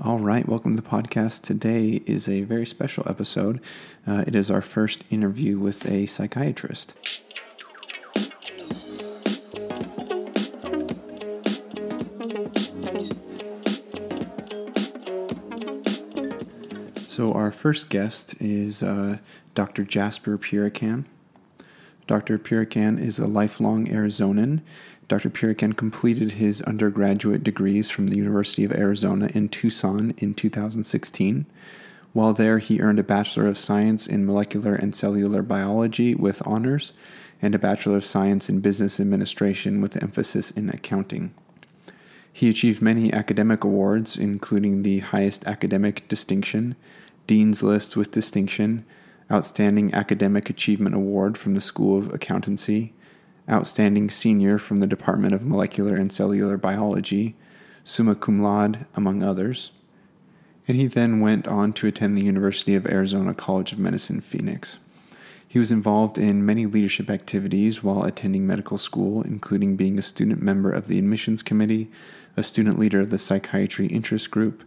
All right, welcome to the podcast. Today is a very special episode. Uh, it is our first interview with a psychiatrist. So, our first guest is uh, Dr. Jasper Puracan. Dr. Puracan is a lifelong Arizonan. Dr. Puracan completed his undergraduate degrees from the University of Arizona in Tucson in 2016. While there, he earned a Bachelor of Science in Molecular and Cellular Biology with honors and a Bachelor of Science in Business Administration with emphasis in accounting. He achieved many academic awards, including the highest academic distinction, Dean's List with Distinction, Outstanding Academic Achievement Award from the School of Accountancy, Outstanding Senior from the Department of Molecular and Cellular Biology, summa cum laude, among others. And he then went on to attend the University of Arizona College of Medicine, Phoenix. He was involved in many leadership activities while attending medical school, including being a student member of the admissions committee, a student leader of the psychiatry interest group,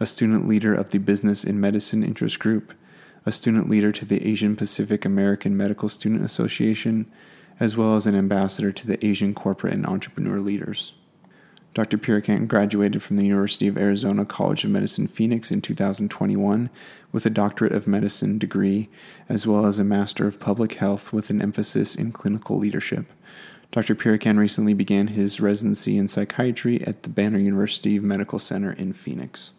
a student leader of the Business in Medicine Interest Group, a student leader to the Asian Pacific American Medical Student Association, as well as an ambassador to the Asian Corporate and Entrepreneur Leaders. Dr. Puracan graduated from the University of Arizona College of Medicine Phoenix in 2021 with a Doctorate of Medicine degree, as well as a Master of Public Health with an emphasis in clinical leadership. Dr. Puracan recently began his residency in psychiatry at the Banner University Medical Center in Phoenix.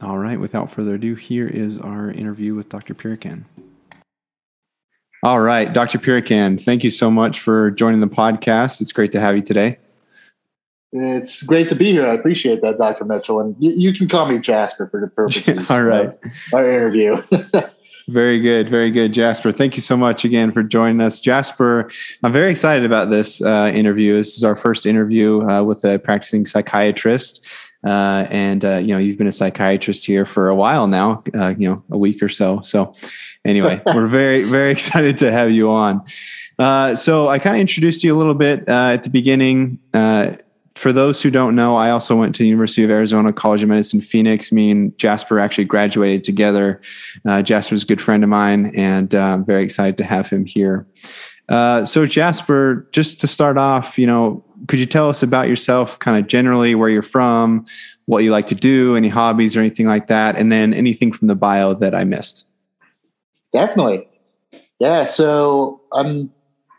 All right, without further ado, here is our interview with Dr. Puracan. All right, Dr. Puracan, thank you so much for joining the podcast. It's great to have you today. It's great to be here. I appreciate that, Dr. Mitchell. And you, you can call me Jasper for the purposes All right. of our interview. very good. Very good, Jasper. Thank you so much again for joining us. Jasper, I'm very excited about this uh, interview. This is our first interview uh, with a practicing psychiatrist. Uh, and uh, you know you've been a psychiatrist here for a while now, uh, you know a week or so. So anyway, we're very very excited to have you on. Uh, so I kind of introduced you a little bit uh, at the beginning. Uh, for those who don't know, I also went to the University of Arizona College of Medicine, Phoenix. Me and Jasper actually graduated together. Jasper's a good friend of mine, and I'm very excited to have him here. so Jasper, just to start off, you know, could you tell us about yourself, kind of generally where you're from, what you like to do, any hobbies or anything like that, and then anything from the bio that I missed? Definitely. Yeah. So I'm.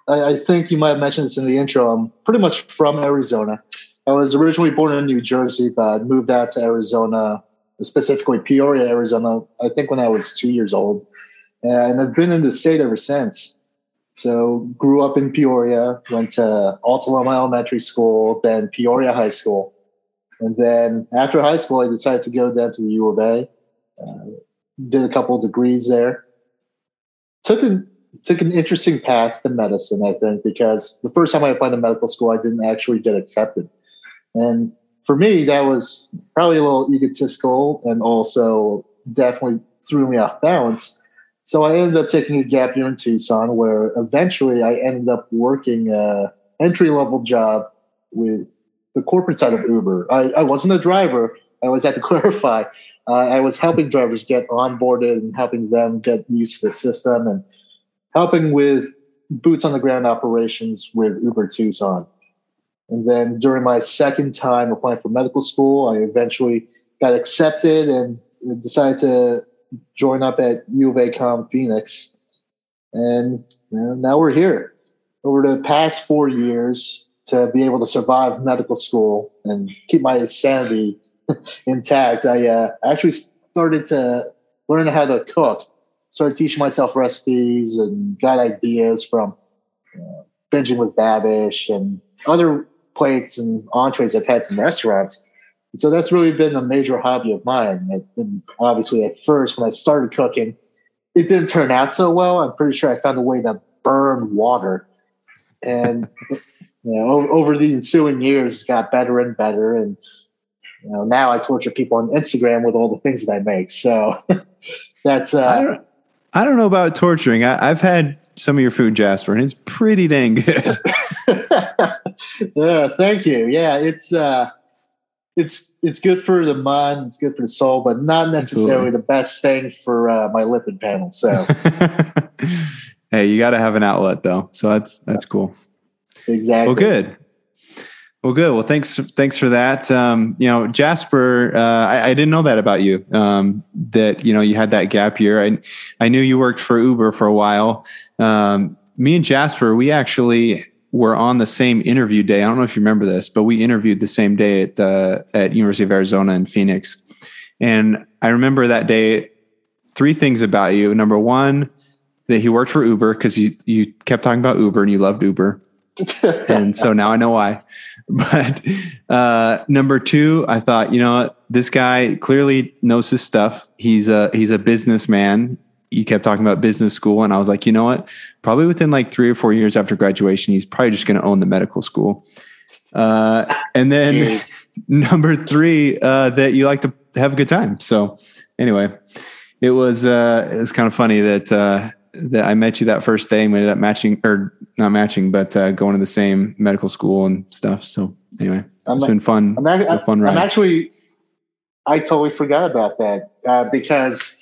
I, I think you might have mentioned this in the intro. I'm pretty much from Arizona. I was originally born in New Jersey, but moved out to Arizona, specifically Peoria, Arizona. I think when I was two years old, and I've been in the state ever since. So grew up in Peoria, went to Alta Loma Elementary School, then Peoria High School. And then after high school, I decided to go down to the U of A. Uh, did a couple of degrees there. Took an took an interesting path to medicine, I think, because the first time I applied to medical school, I didn't actually get accepted. And for me, that was probably a little egotistical and also definitely threw me off balance so I ended up taking a gap year in Tucson, where eventually I ended up working a entry level job with the corporate side of Uber. I, I wasn't a driver. I always had to clarify. Uh, I was helping drivers get onboarded and helping them get used to the system and helping with boots on the ground operations with Uber Tucson. And then during my second time applying for medical school, I eventually got accepted and decided to join up at U of A Com Phoenix, and you know, now we're here. Over the past four years, to be able to survive medical school and keep my sanity intact, I uh, actually started to learn how to cook. Started teaching myself recipes and got ideas from uh, binging with Babish and other plates and entrees I've had from restaurants. And so that's really been a major hobby of mine. And obviously, at first, when I started cooking, it didn't turn out so well. I'm pretty sure I found a way to burn water. And you know, over the ensuing years, it got better and better. And you know, now I torture people on Instagram with all the things that I make. So that's. Uh, I, don't, I don't know about torturing. I, I've had some of your food, Jasper, and it's pretty dang good. yeah, thank you. Yeah, it's. Uh, it's it's good for the mind, it's good for the soul, but not necessarily Absolutely. the best thing for uh, my lipid panel. So, hey, you got to have an outlet though, so that's that's cool. Exactly. Well, good. Well, good. Well, thanks. Thanks for that. Um, you know, Jasper, uh, I, I, didn't know that about you. Um, that you know you had that gap year. I I knew you worked for Uber for a while. Um, me and Jasper, we actually were on the same interview day. I don't know if you remember this, but we interviewed the same day at the at University of Arizona in Phoenix. And I remember that day three things about you. Number one, that he worked for Uber because you you kept talking about Uber and you loved Uber. and so now I know why. But uh, number two, I thought, you know, this guy clearly knows his stuff. He's a he's a businessman. You kept talking about business school, and I was like, you know what? Probably within like three or four years after graduation, he's probably just going to own the medical school. Uh, and then number three, uh, that you like to have a good time. So anyway, it was uh, it was kind of funny that uh, that I met you that first day and we ended up matching or not matching, but uh, going to the same medical school and stuff. So anyway, it's I'm, been fun. I'm, fun ride. I'm actually, I totally forgot about that uh, because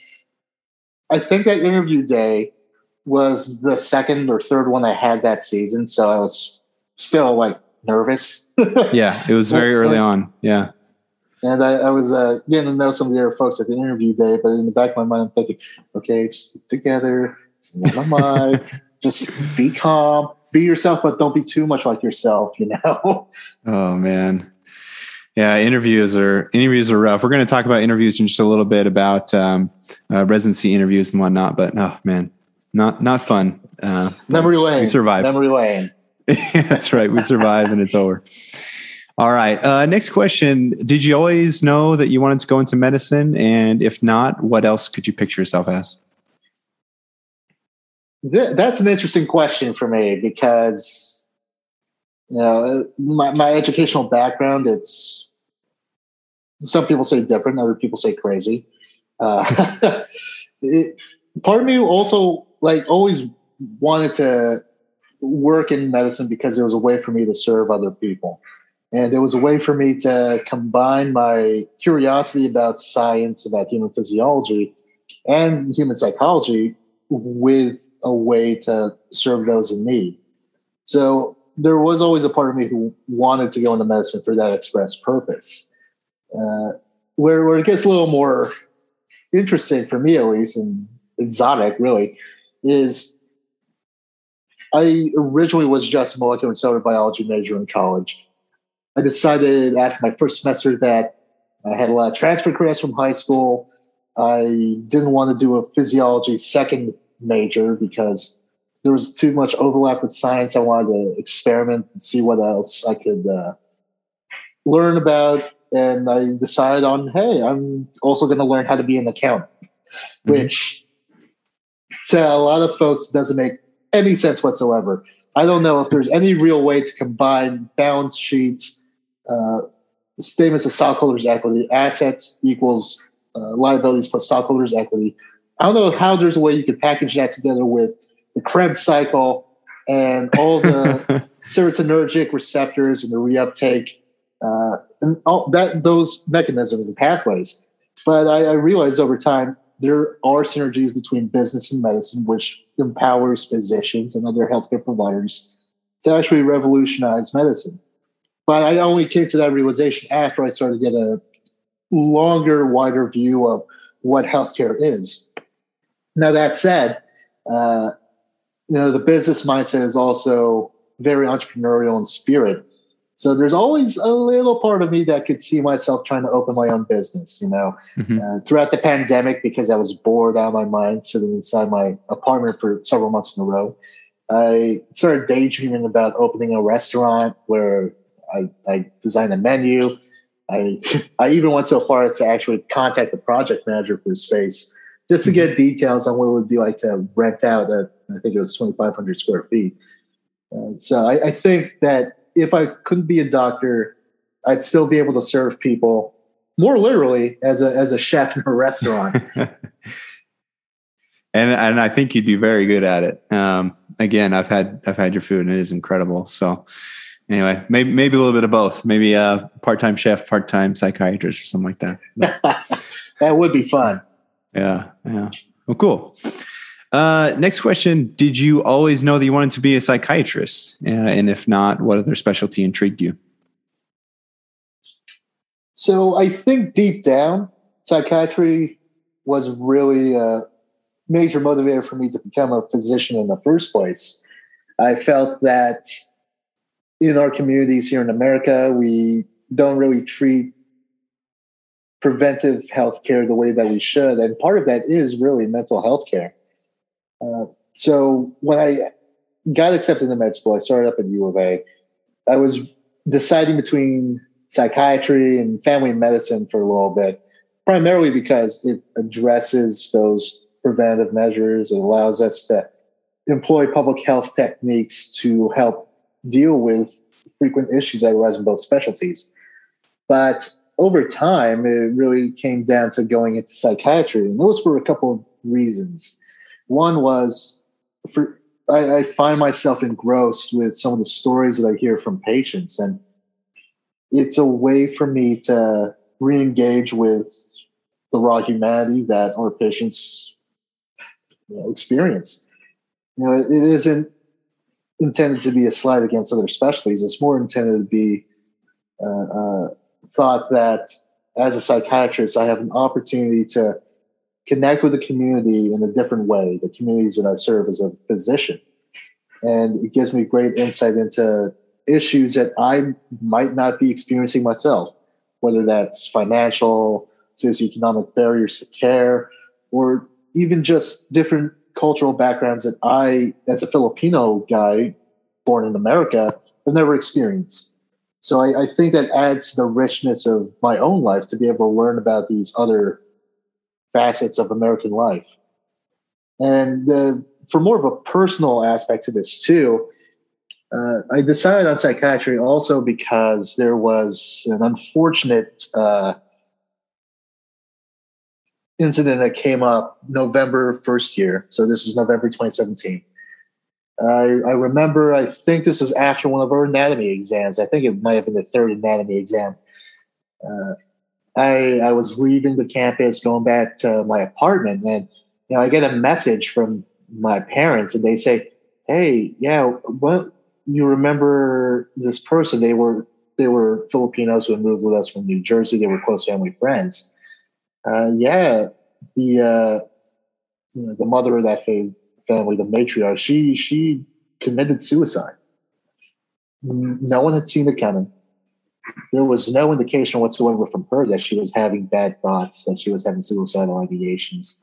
I think that interview day was the second or third one I had that season. So I was still like nervous. yeah, it was very early on. Yeah. And I, I was uh, getting to know some of the other folks at the interview day, but in the back of my mind, I'm thinking, okay, just together what am I? Just be calm, be yourself, but don't be too much like yourself, you know? Oh man. Yeah, interviews are interviews are rough. We're going to talk about interviews in just a little bit about um, uh, residency interviews and whatnot. But oh man, not not fun. Uh, Memory lane. We survived. Memory lane. That's right. We survived, and it's over. All right. Uh, next question: Did you always know that you wanted to go into medicine? And if not, what else could you picture yourself as? That's an interesting question for me because you know my, my educational background it's some people say different other people say crazy. Uh, it, part of me also like always wanted to work in medicine because it was a way for me to serve other people. And it was a way for me to combine my curiosity about science about human physiology and human psychology with a way to serve those in need. So there was always a part of me who wanted to go into medicine for that express purpose. Uh, where, where it gets a little more interesting for me, at least, and exotic, really, is I originally was just a molecular and cellular biology major in college. I decided after my first semester that I had a lot of transfer credits from high school. I didn't want to do a physiology second major because there was too much overlap with science. I wanted to experiment and see what else I could uh, learn about. And I decided on, hey, I'm also going to learn how to be an accountant, mm-hmm. which to a lot of folks doesn't make any sense whatsoever. I don't know if there's any real way to combine balance sheets, uh, statements of stockholders' equity, assets equals uh, liabilities plus stockholders' equity I don't know how there's a way you could package that together with the Krebs cycle and all the serotonergic receptors and the reuptake uh, and all that those mechanisms and pathways. But I, I realized over time there are synergies between business and medicine, which empowers physicians and other healthcare providers to actually revolutionize medicine. But I only came to that realization after I started to get a longer, wider view of what healthcare is. Now that said, uh, you know the business mindset is also very entrepreneurial in spirit. So there's always a little part of me that could see myself trying to open my own business. You know, mm-hmm. uh, throughout the pandemic, because I was bored out of my mind sitting inside my apartment for several months in a row, I started daydreaming about opening a restaurant where I, I designed a menu. I I even went so far as to actually contact the project manager for the space just to get details on what it would be like to rent out I think it was 2,500 square feet. Uh, so I, I, think that if I couldn't be a doctor, I'd still be able to serve people more literally as a, as a chef in a restaurant. and, and I think you'd be very good at it. Um, again, I've had, I've had your food and it is incredible. So, anyway, maybe maybe a little bit of both. Maybe a part-time chef, part-time psychiatrist, or something like that. that would be fun. Yeah, yeah. Well, cool. Uh, next question: Did you always know that you wanted to be a psychiatrist? Uh, and if not, what other specialty intrigued you? So I think deep down, psychiatry was really a major motivator for me to become a physician in the first place. I felt that in our communities here in America, we don't really treat preventive health care the way that we should. And part of that is really mental health care. Uh, so when I got accepted into med school, I started up at U of A. I was deciding between psychiatry and family medicine for a little bit, primarily because it addresses those preventative measures. It allows us to employ public health techniques to help deal with frequent issues that arise in both specialties. But over time, it really came down to going into psychiatry, and those were a couple of reasons. One was for I, I find myself engrossed with some of the stories that I hear from patients, and it's a way for me to re-engage with the raw humanity that our patients you know, experience. You know, it isn't intended to be a slight against other specialties. It's more intended to be uh, uh, thought that as a psychiatrist, I have an opportunity to connect with the community in a different way, the communities that I serve as a physician. And it gives me great insight into issues that I might not be experiencing myself, whether that's financial, socioeconomic barriers to care, or even just different cultural backgrounds that I, as a Filipino guy born in America, have never experienced. So I, I, think that adds to the richness of my own life to be able to learn about these other facets of American life. And uh, for more of a personal aspect to this too, uh, I decided on psychiatry also because there was an unfortunate uh, incident that came up November first year. So this is November 2017. I, I remember, I think this was after one of our anatomy exams. I think it might have been the third anatomy exam. Uh, I, I was leaving the campus, going back to my apartment, and you know, I get a message from my parents, and they say, "Hey, yeah, what you remember this person? They were they were Filipinos who had moved with us from New Jersey. They were close family friends. Uh, yeah, the uh, you know, the mother of that family, the matriarch, she she committed suicide. No one had seen the coming there was no indication whatsoever from her that she was having bad thoughts, that she was having suicidal ideations.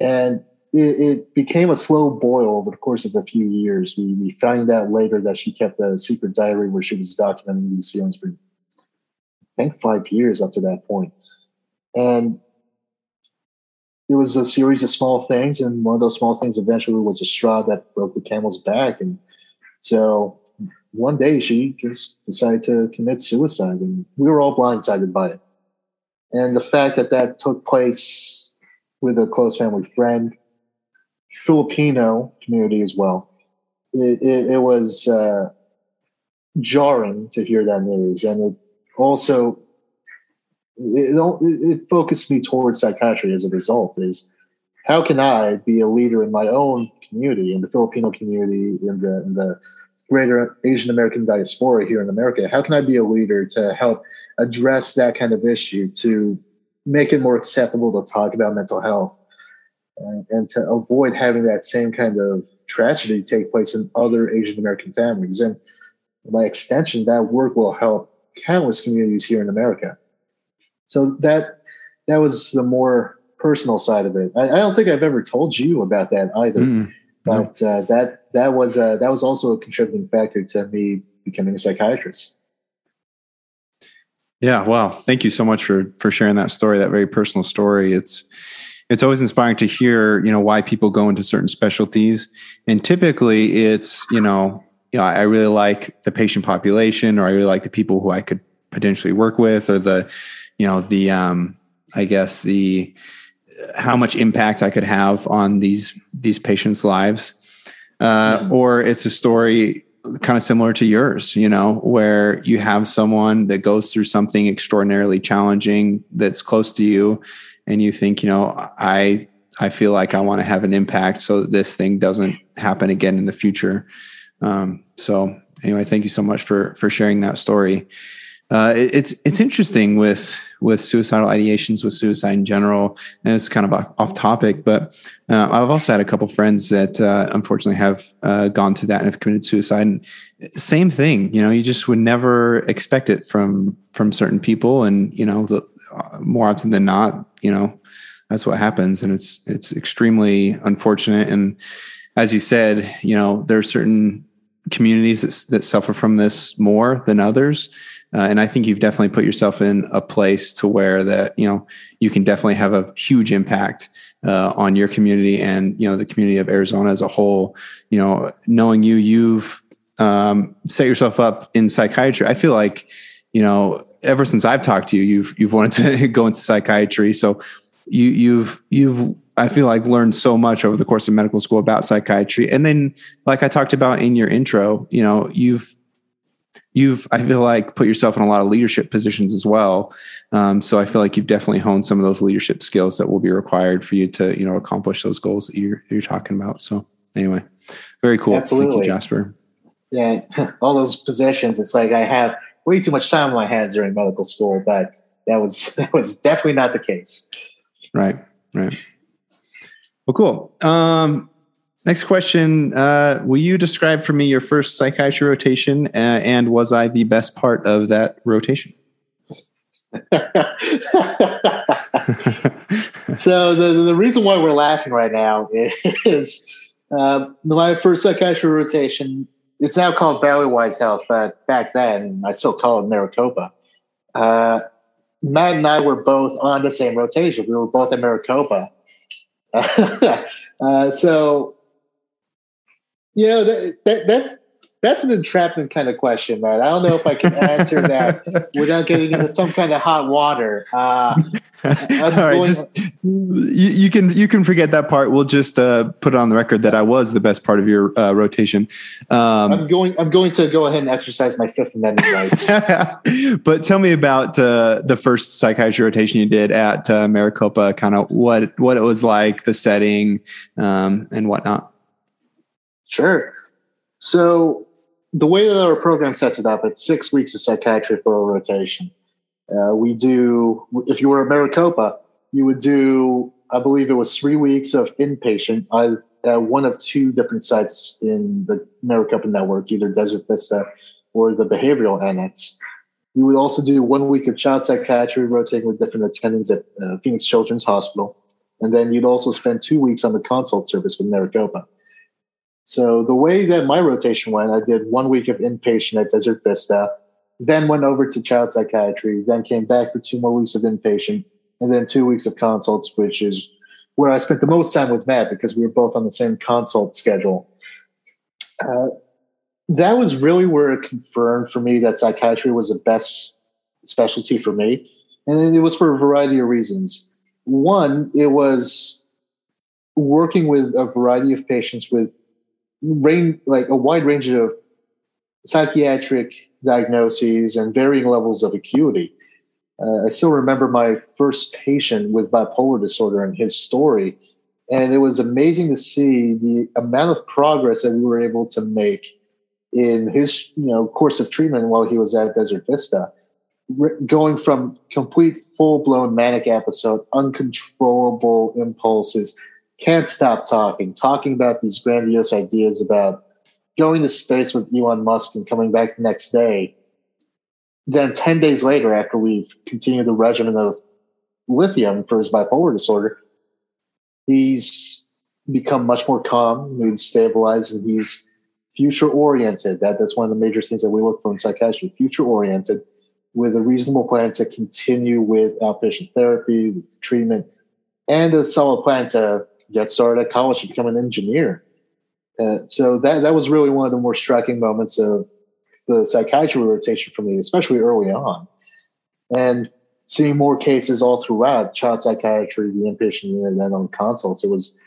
And it, it, became a slow boil over the course of a few years. We, we found out later that she kept a secret diary where she was documenting these feelings for, I think, five years up to that point. And it was a series of small things, and one of those small things eventually was a straw that broke the camel's back. And so one day she just decided to commit suicide, and we were all blindsided by it. And the fact that that took place with a close family friend, Filipino community as well, it, it, it was uh, jarring to hear that news, and it also it, it focused me towards psychiatry as a result. Is how can I be a leader in my own community, in the Filipino community, in the in the greater Asian American diaspora here in America? How can I be a leader to help address that kind of issue, to make it more acceptable to talk about mental health, and, and to avoid having that same kind of tragedy take place in other Asian American families? And by extension, that work will help countless communities here in America. So that that was the more personal side of it. I, I don't think I've ever told you about that either. Mm. But uh, that that was uh, that was also a contributing factor to me becoming a psychiatrist. Yeah, wow! Thank you so much for for sharing that story, that very personal story. It's it's always inspiring to hear, you know, why people go into certain specialties, and typically it's you know, you know, I really like the patient population, or I really like the people who I could potentially work with, or the, you know, the um, I guess the how much impact I could have on these these patients' lives, uh, mm-hmm. or it's a story kind of similar to yours, you know, where you have someone that goes through something extraordinarily challenging that's close to you and you think, you know, I I feel like I want to have an impact so that this thing doesn't happen again in the future. Um, so anyway, thank you so much for for sharing that story. Uh, it, it's it's interesting with with suicidal ideations, with suicide in general, and it's kind of off, off topic. But uh, I've also had a couple friends that uh, unfortunately have uh, gone through that and have committed suicide. And same thing, you know, you just would never expect it from from certain people, and you know, the, uh, more often than not, you know, that's what happens, and it's it's extremely unfortunate. And as you said, you know, there are certain communities that, that suffer from this more than others. Uh, and I think you've definitely put yourself in a place to where that you know you can definitely have a huge impact uh, on your community and you know the community of Arizona as a whole. You know, knowing you, you've um, set yourself up in psychiatry. I feel like you know ever since I've talked to you, you've you've wanted to go into psychiatry. So you you've you've I feel like learned so much over the course of medical school about psychiatry. And then, like I talked about in your intro, you know, you've you've I feel like put yourself in a lot of leadership positions as well. Um, so I feel like you've definitely honed some of those leadership skills that will be required for you to you know accomplish those goals that you're you're talking about. So anyway, very cool. Absolutely, Thank you, Jasper. Yeah, all those positions. It's like I have way too much time on my hands during medical school, but that was that was definitely not the case. Right. Right. Well, cool. Um, Next question. Uh, will you describe for me your first psychiatry rotation uh, and was I the best part of that rotation? so the, the reason why we're laughing right now is uh, my first psychiatry rotation. It's now called Valleywise Health, but back then I still call it Maricopa. Uh, Matt and I were both on the same rotation. We were both at Maricopa. Uh, so yeah, that, that, that's that's an entrapment kind of question, man. I don't know if I can answer that without getting into some kind of hot water. Uh, All right, just you, you, can you can forget that part. We'll just uh, put it on the record that I was the best part of your uh, rotation. Um, I'm going. I'm going to go ahead and exercise my Fifth Amendment rights. but tell me about uh, the first psychiatry rotation you did at uh, Maricopa. Kind of what what it was like, the setting, um, and whatnot. Sure. So the way that our program sets it up, it's six weeks of psychiatry for a rotation. Uh, we do, if you were at Maricopa, you would do, I believe it was three weeks of inpatient at one of two different sites in the Maricopa network, either Desert Vista or the behavioral annex. You would also do one week of child psychiatry, rotating with different attendings at uh, Phoenix Children's Hospital. And then you'd also spend two weeks on the consult service with Maricopa. So the way that my rotation went, I did one week of inpatient at Desert Vista, then went over to child psychiatry, then came back for two more weeks of inpatient, and then two weeks of consults, which is where I spent the most time with Matt because we were both on the same consult schedule. Uh, that was really where it confirmed for me that psychiatry was the best specialty for me. And it was for a variety of reasons. One, it was working with a variety of patients with range like a wide range of psychiatric diagnoses and varying levels of acuity. Uh, I still remember my first patient with bipolar disorder and his story. And it was amazing to see the amount of progress that we were able to make in his you know course of treatment while he was at Desert Vista. going from complete full blown manic episode, uncontrollable impulses, can't stop talking, talking about these grandiose ideas about going to space with Elon Musk and coming back the next day. Then 10 days later, after we've continued the regimen of lithium for his bipolar disorder, he's become much more calm, mood stabilized, and he's future oriented. That, that's one of the major things that we look for in psychiatry future oriented, with a reasonable plan to continue with outpatient therapy, with treatment, and a solid plan to get started at college to become an engineer. Uh, so that that was really one of the more striking moments of the psychiatry rotation for me, especially early on. And seeing more cases all throughout child psychiatry, the inpatient unit, and then on consults, it was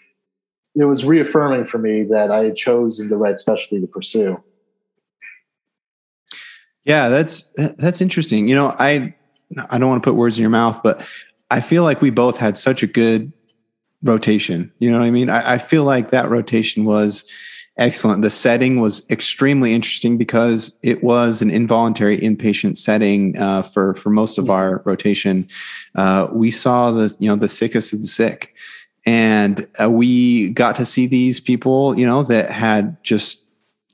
it was reaffirming for me that I had chosen the right specialty to pursue. Yeah, that's that's interesting. You know, I I don't want to put words in your mouth, but I feel like we both had such a good rotation. You know what I mean? I, I feel like that rotation was excellent. The setting was extremely interesting because it was an involuntary inpatient setting uh, for for most of our rotation. Uh, we saw the you know the sickest of the sick, and uh, we got to see these people you know that had just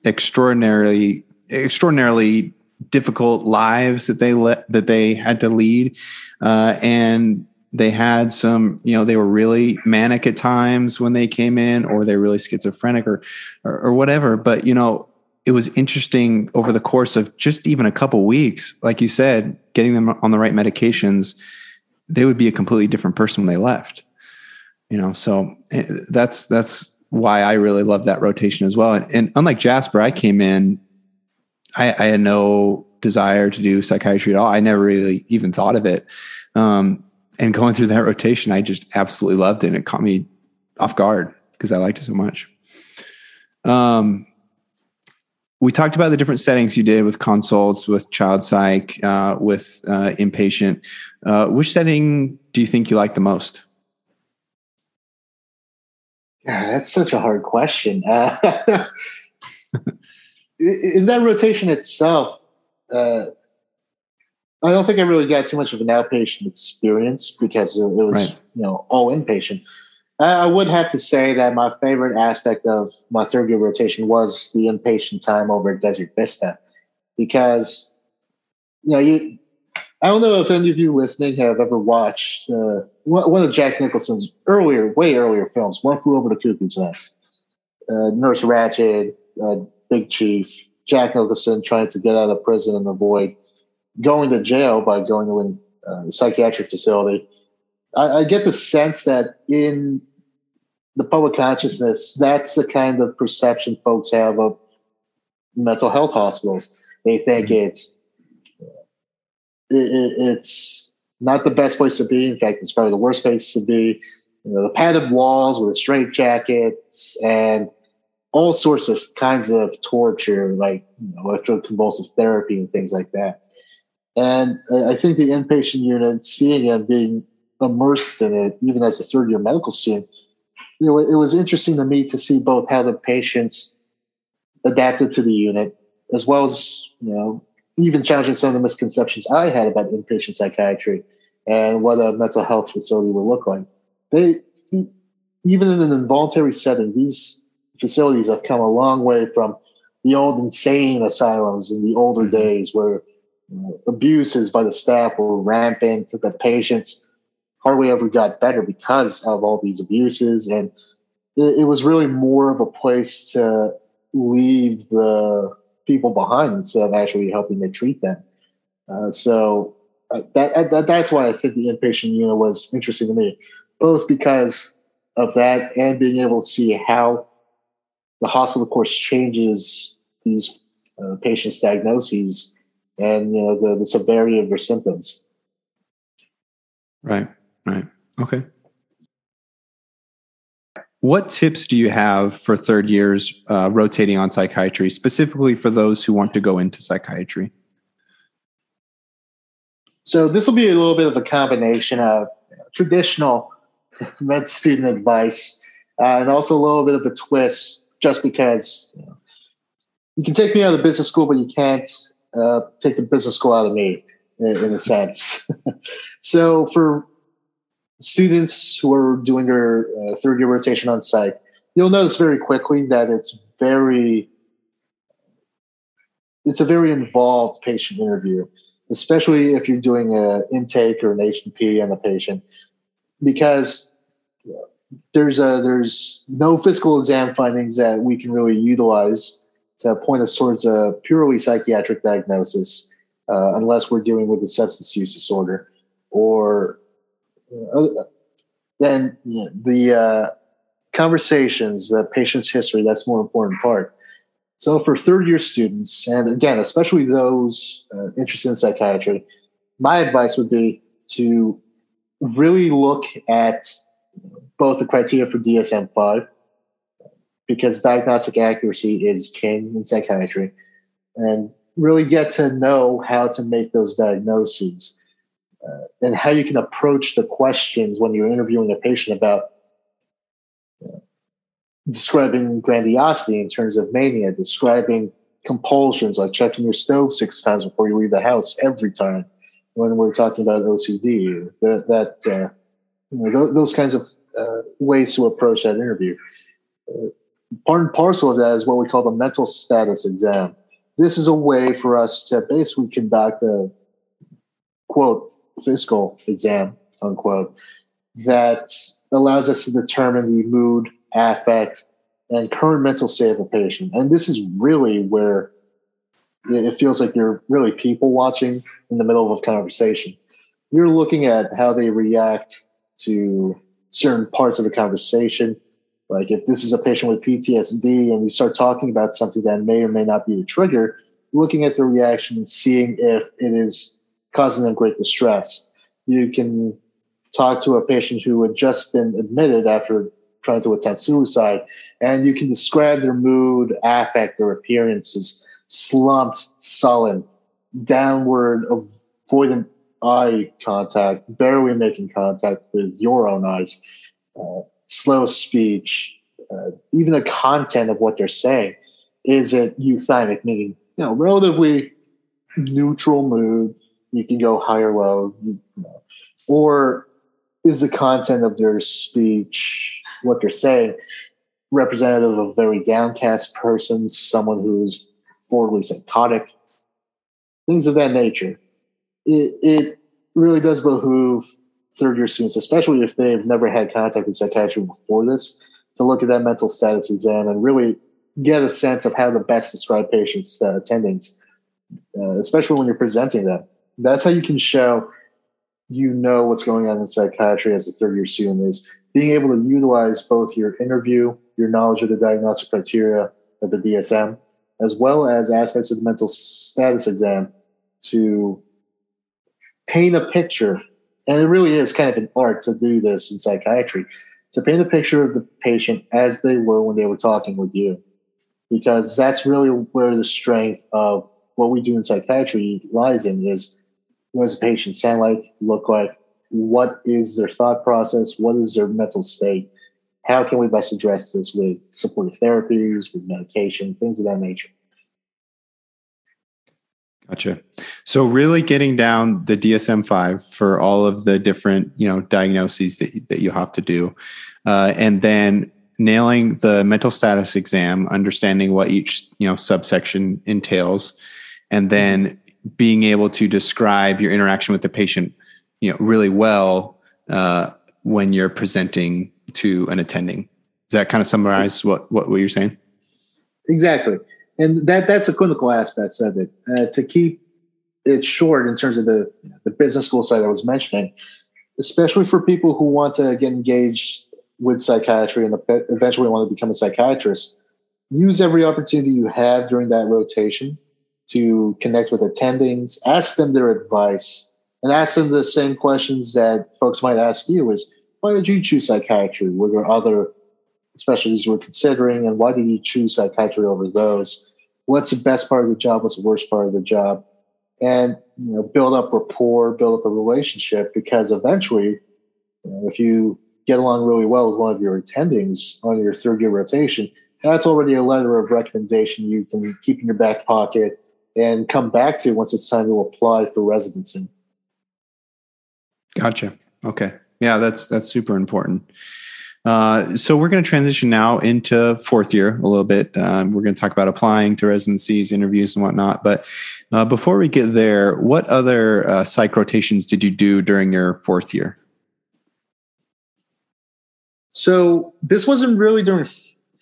extraordinarily extraordinarily difficult lives that they let that they had to lead uh, and they had some you know they were really manic at times when they came in or they're really schizophrenic or, or, or whatever but you know it was interesting over the course of just even a couple weeks like you said getting them on the right medications they would be a completely different person when they left you know so eh, that's that's why i really love that rotation as well and, and unlike jasper i came in I, I, had no desire to do psychiatry at all. I never really even thought of it. Um, and going through that rotation, I just absolutely loved it. And it caught me off guard because I liked it so much. Um, we talked about the different settings you did with consults, with child psych, uh, with uh, inpatient. Uh, which setting do you think you like the most? Yeah, that's such a hard question. Uh, in that rotation itself, uh, I don't think I really got too much of an outpatient experience because it, was right. you know all inpatient. I would have to say that my favorite aspect of my third year rotation was the inpatient time over at Desert Vista, because you know you. I don't know if any of you listening have ever watched uh, one of Jack Nicholson's earlier, way earlier films, One Flew Over the Cuckoo's Nest, uh, Nurse Ratched, uh, Big Chief, Jack Nicholson trying to get out of prison and avoid going to jail by going to a uh, psychiatric facility. I, I get the sense that in the public consciousness, that's the kind of perception folks have of mental health hospitals. They think mm-hmm. it's it, it's not the best place to be. In fact, it's probably the worst place to be. You know, the padded walls with straight jackets and all sorts of kinds of torture, like you know, electroconvulsive therapy and things like that. And I think the inpatient unit, seeing it being immersed in it, even as a third year medical student, you know, it was interesting to me to see both how the patients adapted to the unit, as well as, you know, even challenging some of the misconceptions I had about inpatient psychiatry and what a mental health facility would look like. They, even in an involuntary setting, these facilities have come a long way from the old insane asylums in the older mm-hmm. days where abuses by the staff were rampant. The patients hardly ever got better because of all these abuses. And it, it was really more of a place to leave the people behind instead of actually helping to treat them. Uh, so uh, that, that that's why I think the inpatient unit was interesting to me, both because of that and being able to see how the hospital, of course, changes these uh, patients' diagnoses and you know the, the severity of your symptoms. Right. Right. Okay. What tips do you have for third years uh, rotating on psychiatry, specifically for those who want to go into psychiatry? So this will be a little bit of a combination of traditional med student advice uh, and also a little bit of a twist just because you, know, you can take me out of business school, but you can't uh, take the business school out of me in, in a sense. so for students who are doing their uh, third year rotation on site, you'll notice very quickly that it's very it's a very involved patient interview, especially if you're doing an intake or an H&P on a patient, because there's a there's no physical exam findings that we can really utilize to point us towards a purely psychiatric diagnosis, uh, unless we're dealing with a substance use disorder, or then you know, the uh, conversations, the patient's history. That's more important part. So for third year students, and again, especially those uh, interested in psychiatry, my advice would be to really look at both the criteria for DSM 5, because diagnostic accuracy is king in psychiatry, and really get to know how to make those diagnoses uh, and how you can approach the questions when you're interviewing a patient about describing grandiosity in terms of mania, describing compulsions like checking your stove six times before you leave the house every time when we're talking about OCD. That, that uh, you know, those kinds of uh, ways to approach that interview. Part and parcel of that is what we call the mental status exam. This is a way for us to basically conduct a quote physical exam unquote that allows us to determine the mood, affect, and current mental state of a patient. And this is really where it feels like you're really people watching in the middle of a conversation. You're looking at how they react to certain parts of the conversation. Like if this is a patient with PTSD and we start talking about something that may or may not be a trigger, looking at the reaction and seeing if it is causing them great distress. You can talk to a patient who had just been admitted after trying to attempt suicide, and you can describe their mood, affect, their appearances, slumped, sullen, downward, avoidant eye contact, barely making contact with your own eyes, uh, slow speech, uh, even the content of what they're saying. Is it euthymic, meaning you know relatively neutral mood? You can go high or low, you know, or is the content of their speech, what they're saying, representative of a very downcast person, someone who's forwardly psychotic, things of that nature it, it really does behoove third year students, especially if they've never had contact with psychiatry before this, to look at that mental status exam and really get a sense of how to best describe patients' uh, attendings, uh, especially when you're presenting them. That's how you can show you know what's going on in psychiatry as a third year student is being able to utilize both your interview, your knowledge of the diagnostic criteria of the DSM, as well as aspects of the mental status exam to paint a picture, and it really is kind of an art to do this in psychiatry, to paint a picture of the patient as they were when they were talking with you. Because that's really where the strength of what we do in psychiatry lies in is what does the patient sound like, look like, what is their thought process, what is their mental state, how can we best address this with supportive therapies, with medication, things of that nature. Gotcha. So really getting down the DSM five for all of the different you know diagnoses that that you have to do, uh, and then nailing the mental status exam, understanding what each you know subsection entails, and then being able to describe your interaction with the patient, you know, really well uh, when you're presenting to an attending. Does that kind of summarize what what, what you're saying? Exactly and that that's a clinical aspect of it. Uh, to keep it short in terms of the the business school side I was mentioning, especially for people who want to get engaged with psychiatry and eventually want to become a psychiatrist, use every opportunity you have during that rotation to connect with attendings, ask them their advice, and ask them the same questions that folks might ask you: is why did you choose psychiatry? Were there other specialties you were considering, and why did you choose psychiatry over those? What's the best part of the job? What's the worst part of the job? And you know, build up rapport, build up a relationship, because eventually, you know, if you get along really well with one of your attendings on your third year rotation, that's already a letter of recommendation you can keep in your back pocket and come back to once it's time to apply for residency. Gotcha. Okay. Yeah, that's that's super important. Uh, so we're going to transition now into fourth year a little bit. Um, we're going to talk about applying to residencies, interviews, and whatnot. But uh, before we get there, what other uh, psych rotations did you do during your fourth year? So this wasn't really during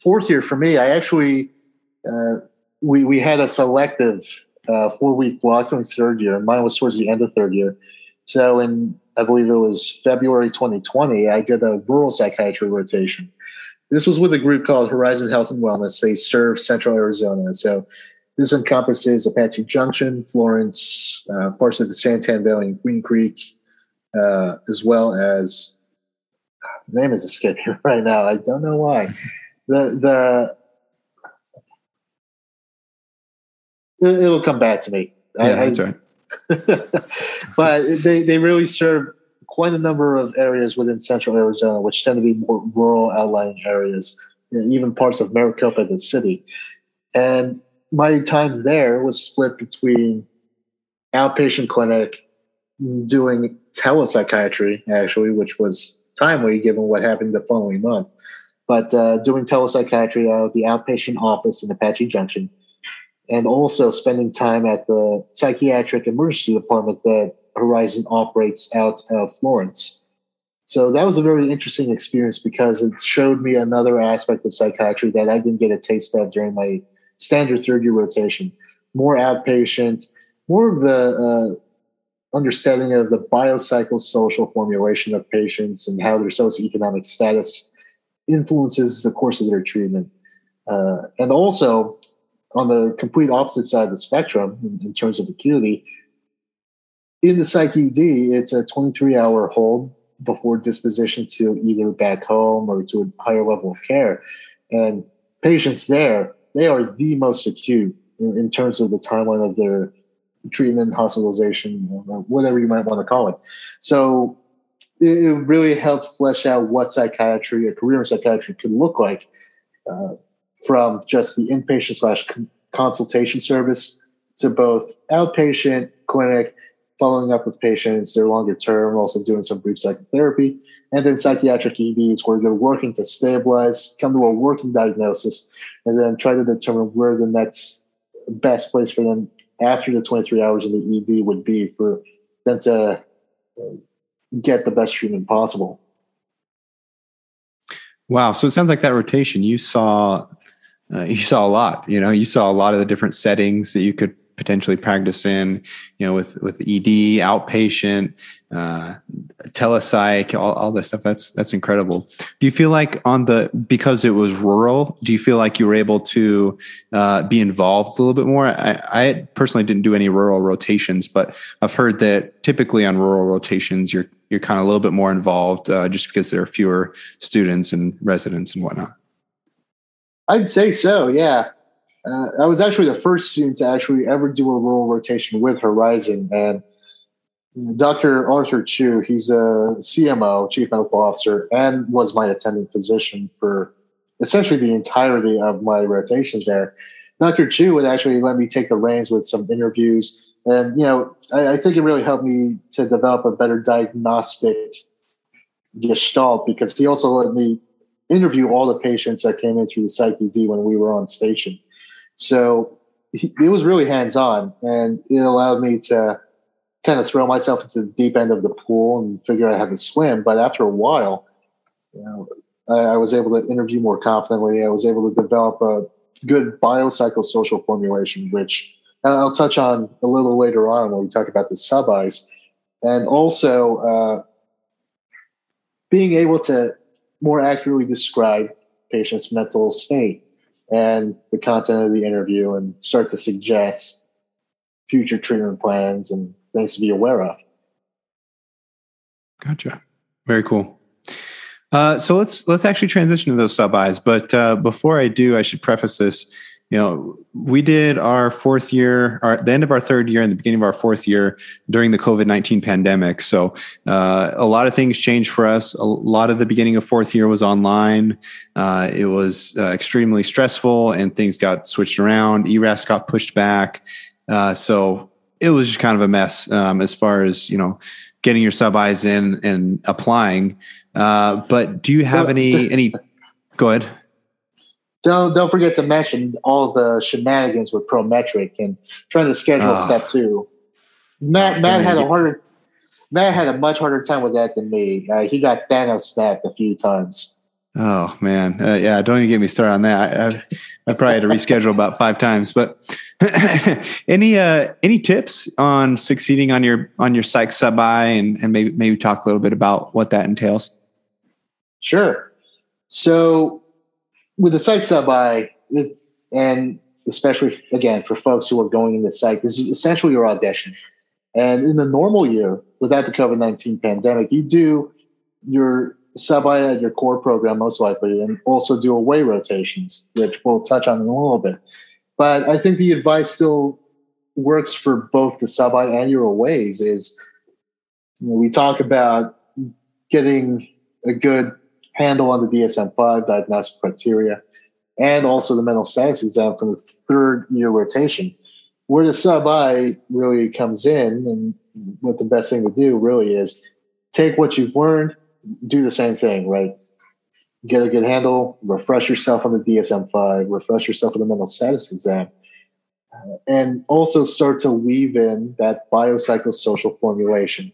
fourth year for me. I actually uh, we we had a selective uh, four week block in third year. Mine was towards the end of third year. So in I believe it was February 2020, I did a rural psychiatry rotation. This was with a group called Horizon Health and Wellness. They serve Central Arizona. So this encompasses Apache Junction, Florence, uh, parts of the Santan Valley and Queen Creek, uh, as well as the name is escaping right now. I don't know why. The the It'll come back to me. Yeah, I, that's right. but they, they really serve quite a number of areas within central Arizona, which tend to be more rural outlying areas, even parts of Maricopa, the city. And my time there was split between outpatient clinic, doing telepsychiatry, actually, which was timely given what happened the following month, but uh, doing telepsychiatry out of the outpatient office in Apache Junction, and also spending time at the psychiatric emergency department that Horizon operates out of Florence. So that was a very interesting experience because it showed me another aspect of psychiatry that I didn't get a taste of during my standard third year rotation. More outpatient, more of the uh, understanding of the biopsychosocial formulation of patients and how their socioeconomic status influences the course of their treatment. Uh, and also, on the complete opposite side of the spectrum, in, in terms of acuity, in the psych ED, it's a 23 hour hold before disposition to either back home or to a higher level of care. And patients there, they are the most acute in, in terms of the timeline of their treatment, hospitalization, whatever you might want to call it. So it, really helped flesh out what psychiatry, a career in psychiatry, could look like uh, from just the inpatient slash consultation service to both outpatient clinic following up with patients, their longer term, also doing some brief psychotherapy, and then psychiatric EDs where they're working to stabilize, come to a working diagnosis, and then try to determine where the next best place for them after the 23 hours in the ED would be for them to uh, get the best treatment possible. Wow. So it sounds like that rotation you saw, uh, you saw a lot. You know, you saw a lot of the different settings that you could potentially practice in, you know, with with ED, outpatient, uh, telepsych, all, all this stuff. That's that's incredible. Do you feel like on the because it was rural? Do you feel like you were able to uh, be involved a little bit more? I, I personally didn't do any rural rotations, but I've heard that typically on rural rotations, you're you're kind of a little bit more involved uh, just because there are fewer students and residents and whatnot. I'd say so. Yeah. Uh, I was actually the first student to actually ever do a rural rotation with Horizon. And Dr. Arthur Chu, he's a CMO, Chief Medical Officer, and was my attending physician for essentially the entirety of my rotation there. Dr. Chu would actually let me take the reins with some interviews. And, you know, I, I think it really helped me to develop a better diagnostic gestalt because he also let me interview all the patients that came in through the psych ED when we were on station. So he, it was really hands on, and it allowed me to kind of throw myself into the deep end of the pool and figure out how to swim. But after a while, you know, I, I was able to interview more confidently. I was able to develop a good biopsychosocial formulation, which I'll touch on a little later on when we talk about the sub Is, and also uh, being able to more accurately describe patients' mental state and the content of the interview and start to suggest future treatment plans and things to be aware of. Gotcha. Very cool. Uh, so let's let's actually transition to those sub eyes. But uh, before I do, I should preface this you know, we did our fourth year, our, the end of our third year and the beginning of our fourth year during the COVID 19 pandemic. So, uh, a lot of things changed for us. A lot of the beginning of fourth year was online. Uh, it was uh, extremely stressful and things got switched around. ERAS got pushed back. Uh, so, it was just kind of a mess um, as far as, you know, getting your sub eyes in and applying. Uh, but do you have any, any, go ahead don't don't forget to mention all the shenanigans with Prometric and trying to schedule oh. step two. Matt Matt had a harder Matt had a much harder time with that than me. Uh, he got Thanos snapped a few times. Oh man, uh, yeah! Don't even get me started on that. I, I, I probably had to reschedule about five times. But any uh, any tips on succeeding on your on your psych sub I and and maybe maybe talk a little bit about what that entails. Sure. So with the psych sub I, and especially again for folks who are going into site, this is essentially your audition. And in a normal year, without the COVID 19 pandemic, you do your sub I at your core program most likely, and also do away rotations, which we'll touch on in a little bit. But I think the advice still works for both the subiannual ways is you know, we talk about getting a good handle on the DSM-5 diagnostic criteria and also the mental status exam from the third year rotation. Where the sub I really comes in and what the best thing to do really is take what you've learned, do the same thing, right? Get a good handle, refresh yourself on the DSM 5, refresh yourself on the mental status exam, uh, and also start to weave in that biopsychosocial formulation.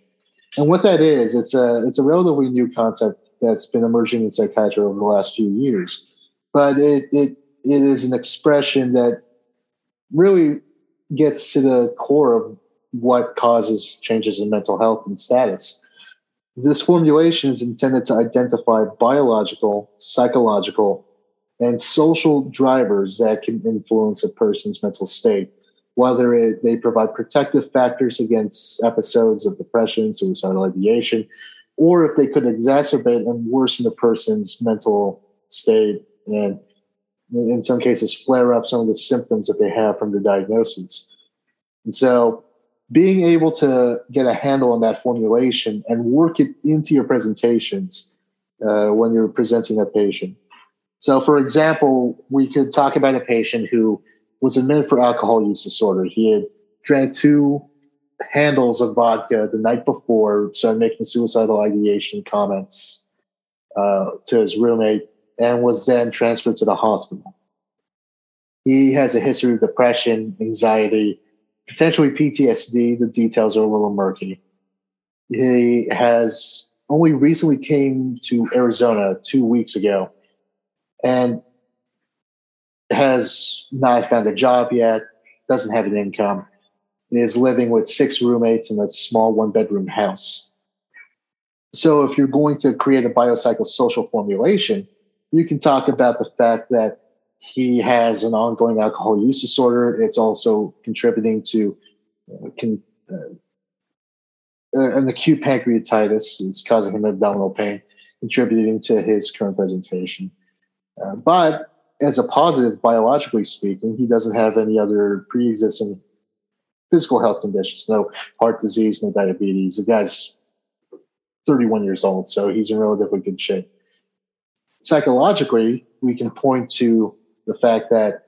And what that is, it's a it's a relatively new concept that's been emerging in psychiatry over the last few years. But it it it is an expression that really gets to the core of what causes changes in mental health and status. This formulation is intended to identify biological, psychological, and social drivers that can influence a person's mental state, whether it, they provide protective factors against episodes of depression, suicidal ideation, or if they could exacerbate and worsen the person's mental state and in some cases flare up some of the symptoms that they have from the diagnosis. And so being able to get a handle on that formulation and work it into your presentations uh, when you're presenting a patient. So, for example, we could talk about a patient who was admitted for alcohol use disorder. He had drank two handles of vodka the night before, started making suicidal ideation comments uh, to his roommate, and was then transferred to the hospital. He has a history of depression, anxiety, potentially PTSD. The details are a little murky. He has only recently came to Arizona two weeks ago and has not found a job yet, doesn't have an income, and is living with six roommates in a small one bedroom house. So, if you're going to create a biopsychosocial formulation, you can talk about the fact that he has an ongoing alcohol use disorder. It's also contributing to uh, can, uh, an acute pancreatitis. It's causing him abdominal pain, contributing to his current presentation. Uh, but as a positive, biologically speaking, he doesn't have any other pre-existing physical health conditions. No heart disease, no diabetes. The guy's 31 years old, so he's in relatively good shape. Psychologically, we can point to the fact that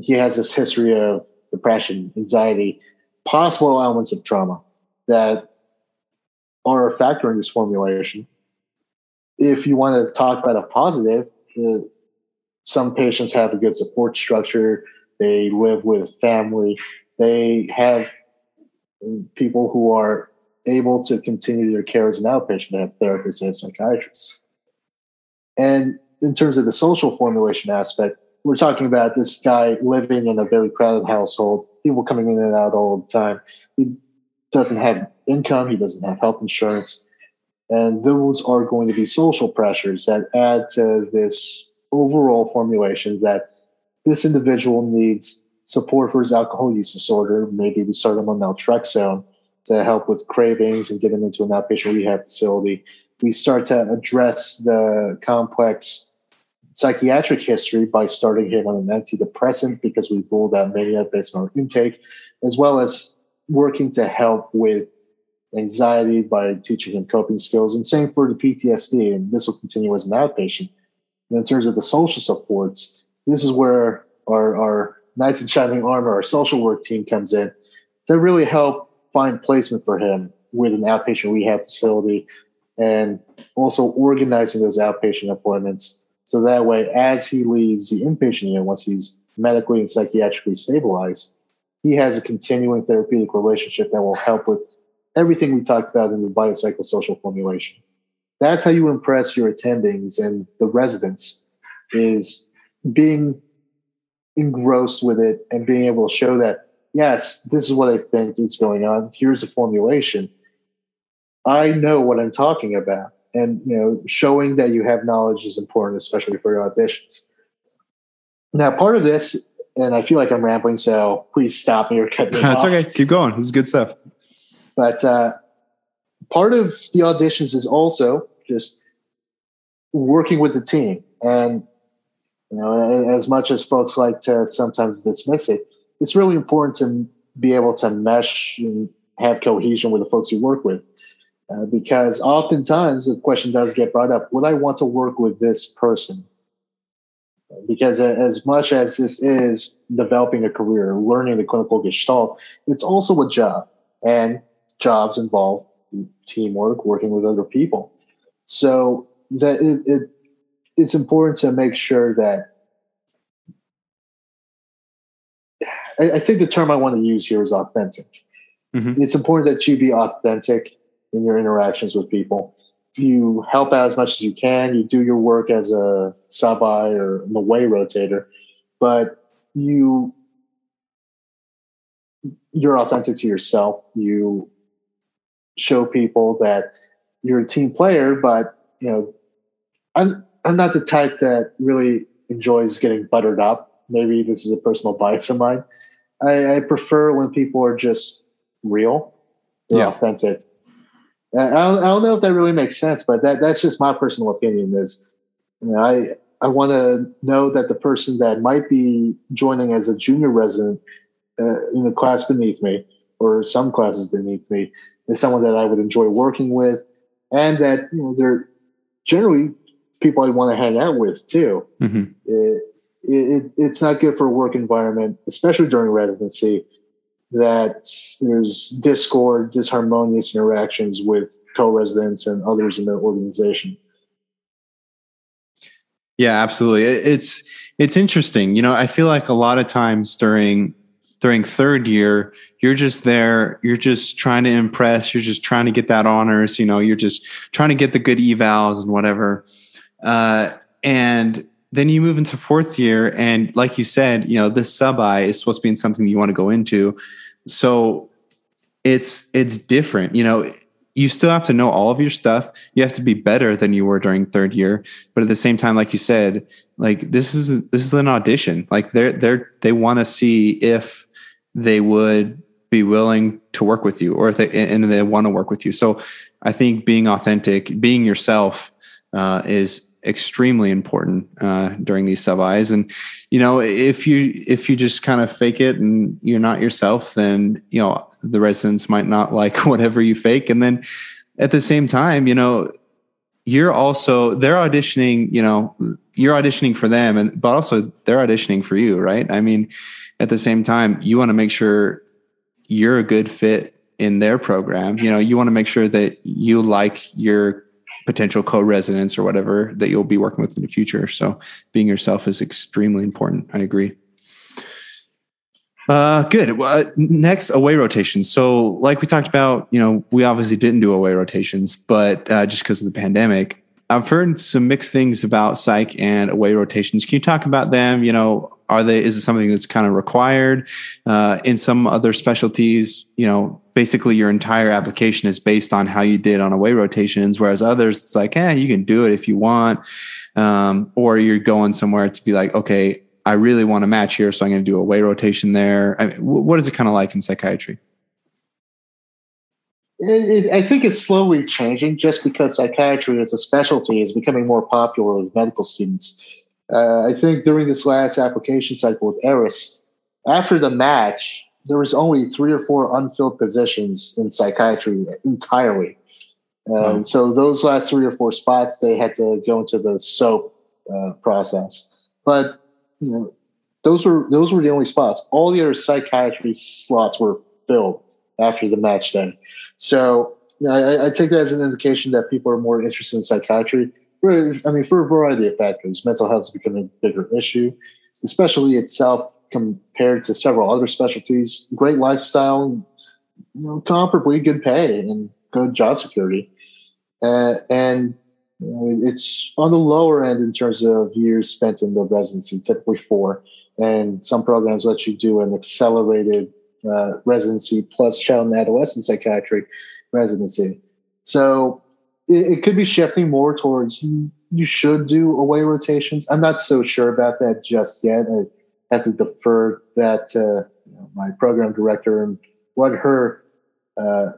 he has this history of depression, anxiety, possible elements of trauma that are a factor in this formulation. If you want to talk about a positive, uh, some patients have a good support structure. They live with family. They have people who are able to continue their care as an outpatient. They have therapists, they have psychiatrists. And in terms of the social formulation aspect, we're talking about this guy living in a very crowded household, people coming in and out all the time. He doesn't have income, he doesn't have health insurance. And those are going to be social pressures that add to this overall formulation that this individual needs support for his alcohol use disorder. Maybe we start him on naltrexone to help with cravings and get him into an outpatient rehab facility. We start to address the complex psychiatric history by starting him on an antidepressant because we ruled out mania based on our intake, as well as working to help with anxiety by teaching him coping skills. And same for the PTSD, and this will continue as an outpatient. And in terms of the social supports, this is where our, our Knights in Shining Armor, our social work team comes in to really help find placement for him with an outpatient rehab facility and also organizing those outpatient appointments so that way, as he leaves the inpatient unit, once he's medically and psychiatrically stabilized, he has a continuing therapeutic relationship that will help with everything we talked about in the biopsychosocial formulation. That's how you impress your attendings and the residents is being engrossed with it and being able to show that, yes, this is what I think is going on. Here's a formulation. I know what I'm talking about and you know showing that you have knowledge is important especially for your auditions now part of this and i feel like i'm rambling so please stop me or cut me that's off. okay keep going this is good stuff but uh, part of the auditions is also just working with the team and you know as much as folks like to sometimes dismiss it it's really important to be able to mesh and have cohesion with the folks you work with. Uh, because oftentimes the question does get brought up would I want to work with this person? Because as much as this is developing a career, learning the clinical gestalt, it's also a job. And jobs involve teamwork, working with other people. So that it, it it's important to make sure that I, I, think the term I want to use here is authentic. Mm-hmm. It's important that you be authentic in your interactions with people. You help out as much as you can. You do your work as a sub-I or an away rotator, but you you're authentic to yourself. You show people that you're a team player, but you know, I'm I'm not the type that really enjoys getting buttered up. Maybe this is a personal bias of mine. I, I prefer when people are just real, yeah. authentic. I don't, I don't know if that really makes sense, but that that's just my personal opinion. Is you know, I I want to know that the person that might be joining as a junior resident uh, in the class beneath me or some classes beneath me is someone that I would enjoy working with, and that you know they're generally people I want to hang out with too. Mm-hmm. It, it, it's not good for a work environment, especially during residency, that there's discord, disharmonious interactions with co-residents and others in the organization. Yeah, absolutely. It's it's interesting. You know, I feel like a lot of times during during third year, you're just there, you're just trying to impress, you're just trying to get that honors, you know, you're just trying to get the good evals and whatever. Uh, and then you move into fourth year, and like you said, you know, this sub-I is supposed to be in something you want to go into. So it's it's different. You know, you still have to know all of your stuff. You have to be better than you were during third year. But at the same time, like you said, like this is this is an audition. Like they're they're they want to see if they would be willing to work with you or if they and they want to work with you. So I think being authentic, being yourself uh, is extremely important uh, during these sub-Is. And you know, if you if you just kind of fake it and you're not yourself, then you know the residents might not like whatever you fake. And then at the same time, you know, you're also they're auditioning. You know, you're auditioning for them, and but also they're auditioning for you, right? I mean, at the same time, you want to make sure you're a good fit in their program. You know, you want to make sure that you like your potential co-residents or whatever that you'll be working with in the future. So being yourself is extremely important. I agree. Uh, good. Uh, next, away rotations. So, like we talked about, you know, we obviously didn't do away rotations, but uh, just because of the pandemic, I've heard some mixed things about psych and away rotations. Can you talk about them? You know, are they? Is it something that's kind of required uh, in some other specialties? You know, basically your entire application is based on how you did on away rotations, whereas others, it's like, eh, you can do it if you want. Um, or you're going somewhere to be like, okay, I really want to match here, so I'm going to do a away rotation there. I mean, what is it kind of like in psychiatry? I think it's slowly changing just because psychiatry as a specialty is becoming more popular with medical students. Uh, I think during this last application cycle with ERAS, after the match, there was only three or four unfilled positions in psychiatry entirely. And so those last three or four spots, they had to go into the SOAP uh, process. But you know, those were those were the only spots. All the other psychiatry slots were filled after the match day. So you know, I, I, take that as an indication that people are more interested in psychiatry. I mean, for a variety of factors, mental health is becoming a bigger issue, especially itself compared to several other specialties. Great lifestyle, you know, comparably good pay and good job security. Uh, and you know, it's on the lower end in terms of years spent in the residency, typically four. And some programs let you do an accelerated uh, residency plus child and adolescent psychiatry residency. So it, it could be shifting more towards you should do away rotations. I'm not so sure about that just yet. I, have to defer that to you know, my program director and what her uh,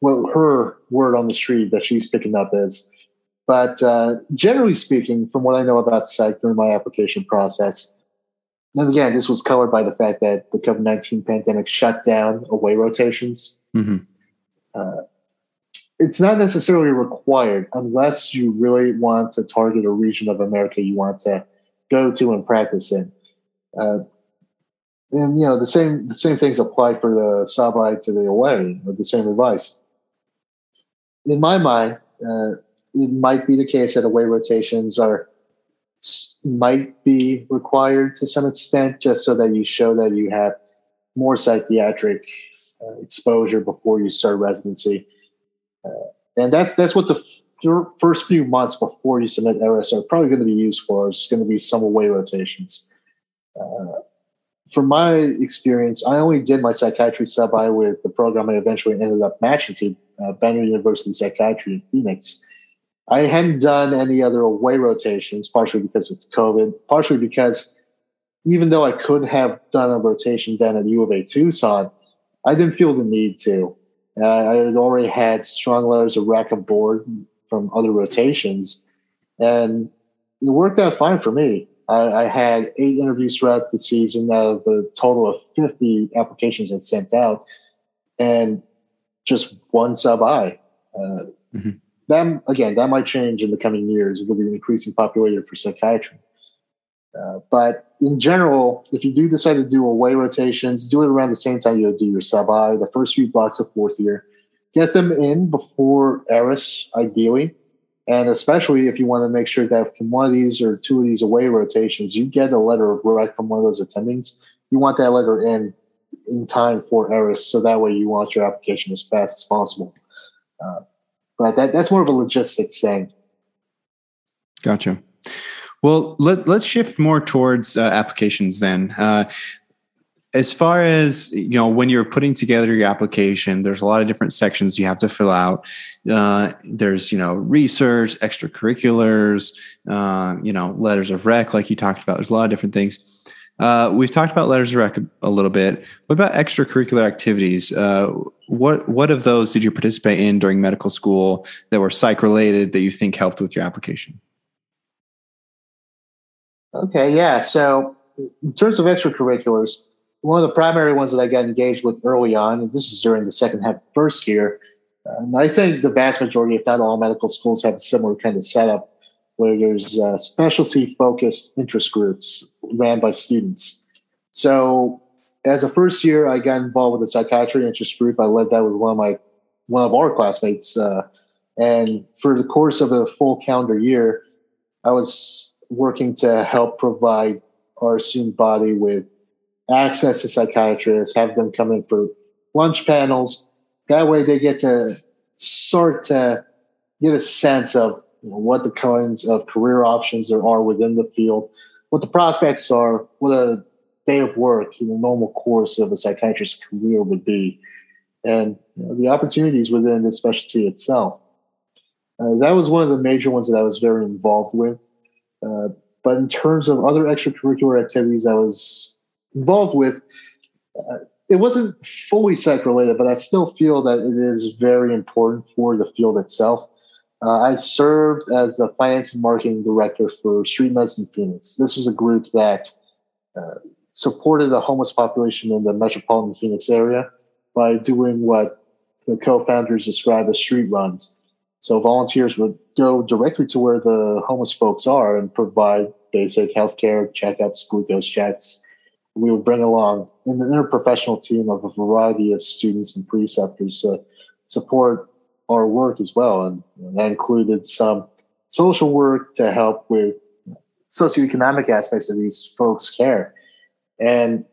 what her word on the street that she's picking up is. But uh, generally speaking, from what I know about psych during my application process, and again, this was colored by the fact that the COVID 19 pandemic shut down away rotations. Mm-hmm. Uh, it's not necessarily required unless you really want to target a region of America you want to go to and practice in. Uh, and you know the same the same things apply for the sub-I to the away, the same advice. In my mind, uh, it might be the case that away rotations are might be required to some extent, just so that you show that you have more psychiatric uh, exposure before you start residency. And that's that's what the f- first few months before you submit ERAS are probably going to be used for. Is going to be some away rotations. Uh, from my experience, I only did my psychiatry sub-I with the program I eventually ended up matching to, uh, Banner University Psychiatry in Phoenix. I hadn't done any other away rotations, partially because of COVID, partially because even though I could have done a rotation then at U of A Tucson, I didn't feel the need to. Uh, I had already had strong letters of rec board from other rotations, and it worked out fine for me. I, I, had eight interviews throughout the season out of the total of 50 applications I sent out, and just one sub-I. Uh, mm-hmm that again, that might change in the coming years with the increasing popularity for psychiatry. Uh, but in general, if you do decide to do away rotations, do it around the same time you do your sub-I, the first few blocks of fourth year. Get them in before ERAS, ideally. And especially if you want to make sure that from one of these or two of these away rotations, you get a letter of rec from one of those attendings. You want that letter in in time for ERAS, so that way you want your application as fast as possible. Uh, but that, that's more of a logistics thing. Gotcha. Well, let, us shift more towards uh, applications then. Uh, as far as you know, when you're putting together your application, there's a lot of different sections you have to fill out. Uh, there's you know research, extracurriculars, uh, you know letters of rec, like you talked about. There's a lot of different things. Uh, we've talked about letters of rec a little bit. What about extracurricular activities? Uh, what what of those did you participate in during medical school that were psych related that you think helped with your application? Okay, yeah. So in terms of extracurriculars, one of the primary ones that I got engaged with early on, and this is during the second half first year, and I think the vast majority, if not all, medical schools have a similar kind of setup where there's uh, specialty focused interest groups ran by students. So as a first year, I got involved with the psychiatry interest group. I led that with one of my one of our classmates, uh, and for the course of a full calendar year, I was working to help provide our student body with access to psychiatrists, have them come in for lunch panels. That way, they get to sort to get a sense of what the kinds of career options there are within the field, what the prospects are, what a day of work in the normal course of a psychiatrist's career would be, and you know, the opportunities within the specialty itself. Uh, that was one of the major ones that I was very involved with. Uh, but in terms of other extracurricular activities I was involved with, uh, it wasn't fully psych related, but I still feel that it is very important for the field itself. Uh, I served as the finance and marketing director for Street Medicine Phoenix. This was a group that uh, supported the homeless population in the metropolitan Phoenix area by doing what the co-founders describe as street runs. So volunteers would go directly to where the homeless folks are and provide basic healthcare checkups, glucose checks. We would bring along an interprofessional team of a variety of students and preceptors to support our work as well. And, that included some social work to help with socioeconomic aspects of these folks' care. And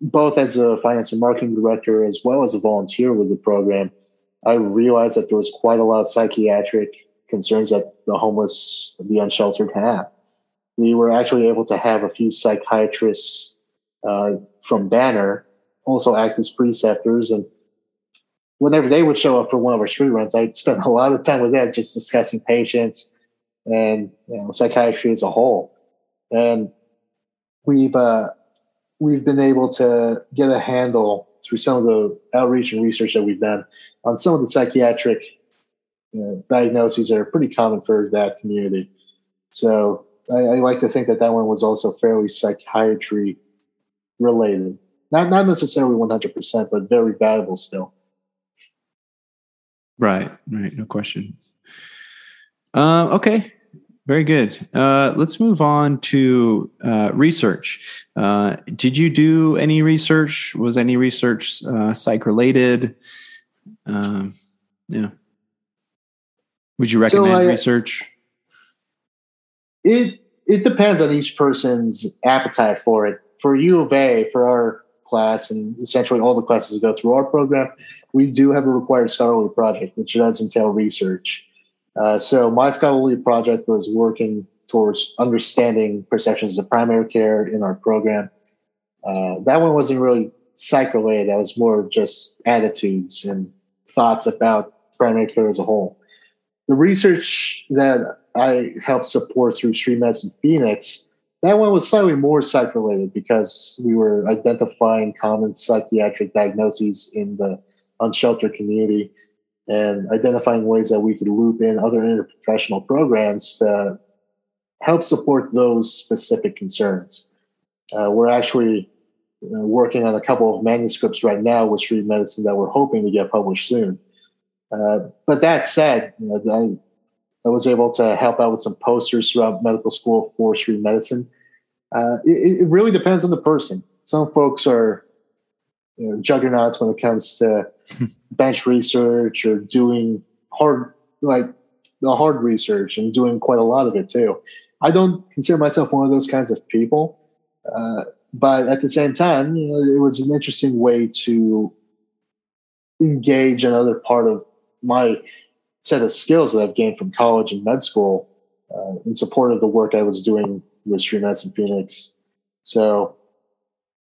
both as a finance and marketing director, as well as a volunteer with the program, I realized that there was quite a lot of psychiatric concerns that the homeless, the unsheltered have. We were actually able to have a few psychiatrists uh, from Banner also act as preceptors and whenever they would show up for one of our street runs, I'd spend a lot of time with them just discussing patients and you know, psychiatry as a whole. And we've uh, we've been able to get a handle through some of the outreach and research that we've done on some of the psychiatric diagnoses that are pretty common for that community. So I, I, like to think that that one was also fairly psychiatry related. Not not necessarily one hundred percent, but very valuable still. Right, right, no question. Uh, okay, very good. Uh, let's move on to uh, research. Uh, did you do any research? Was any research uh, psych related? Um, yeah. Would you recommend so I, research? It it depends on each person's appetite for it. For U of A, for our class, and essentially all the classes that go through our program, we do have a required scholarly project, which does entail research. Uh, so my scholarly project was working towards understanding perceptions of primary care in our program. Uh, that one wasn't really psych related. That was more of just attitudes and thoughts about primary care as a whole. The research that I helped support through Street Medicine Phoenix, that one was slightly more psych related because we were identifying common psychiatric diagnoses in the unsheltered community and identifying ways that we could loop in other interprofessional programs to help support those specific concerns. Uh, we're actually uh, working on a couple of manuscripts right now with street medicine that we're hoping to get published soon. Uh, but that said, you know, I, I, was able to help out with some posters throughout medical school for street medicine. Uh, it, it, really depends on the person. Some folks are you know, juggernauts when it comes to bench research or doing hard like the hard research and doing quite a lot of it too. I don't consider myself one of those kinds of people, uh, but at the same time, you know, it was an interesting way to engage another part of my set of skills that I've gained from college and med school uh, in support of the work I was doing with Street Medicine Phoenix. So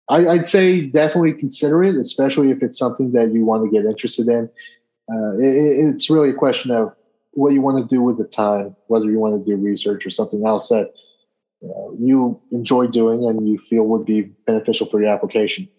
I, would say definitely consider it, especially if it's something that you want to get interested in. Uh, it, it's really a question of what you want to do with the time, whether you want to do research or something else that uh, you enjoy doing and you feel would be beneficial for your application.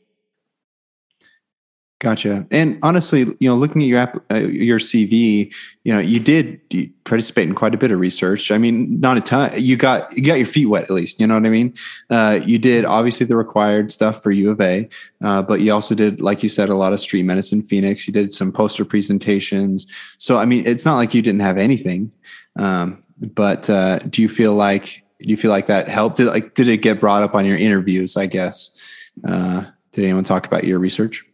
Gotcha. And honestly, you know, looking at your app, uh, your CV, you know, you did you participate in quite a bit of research. I mean, not a ton. You got you got your feet wet at least. You know what I mean? Uh, you did obviously the required stuff for U of A, uh, but you also did, like you said, a lot of street medicine. Phoenix. You did some poster presentations. So I mean, it's not like you didn't have anything. Um, but uh, do you feel like do you feel like that helped? Did like did it get brought up on your interviews? I guess. Uh, did anyone talk about your research?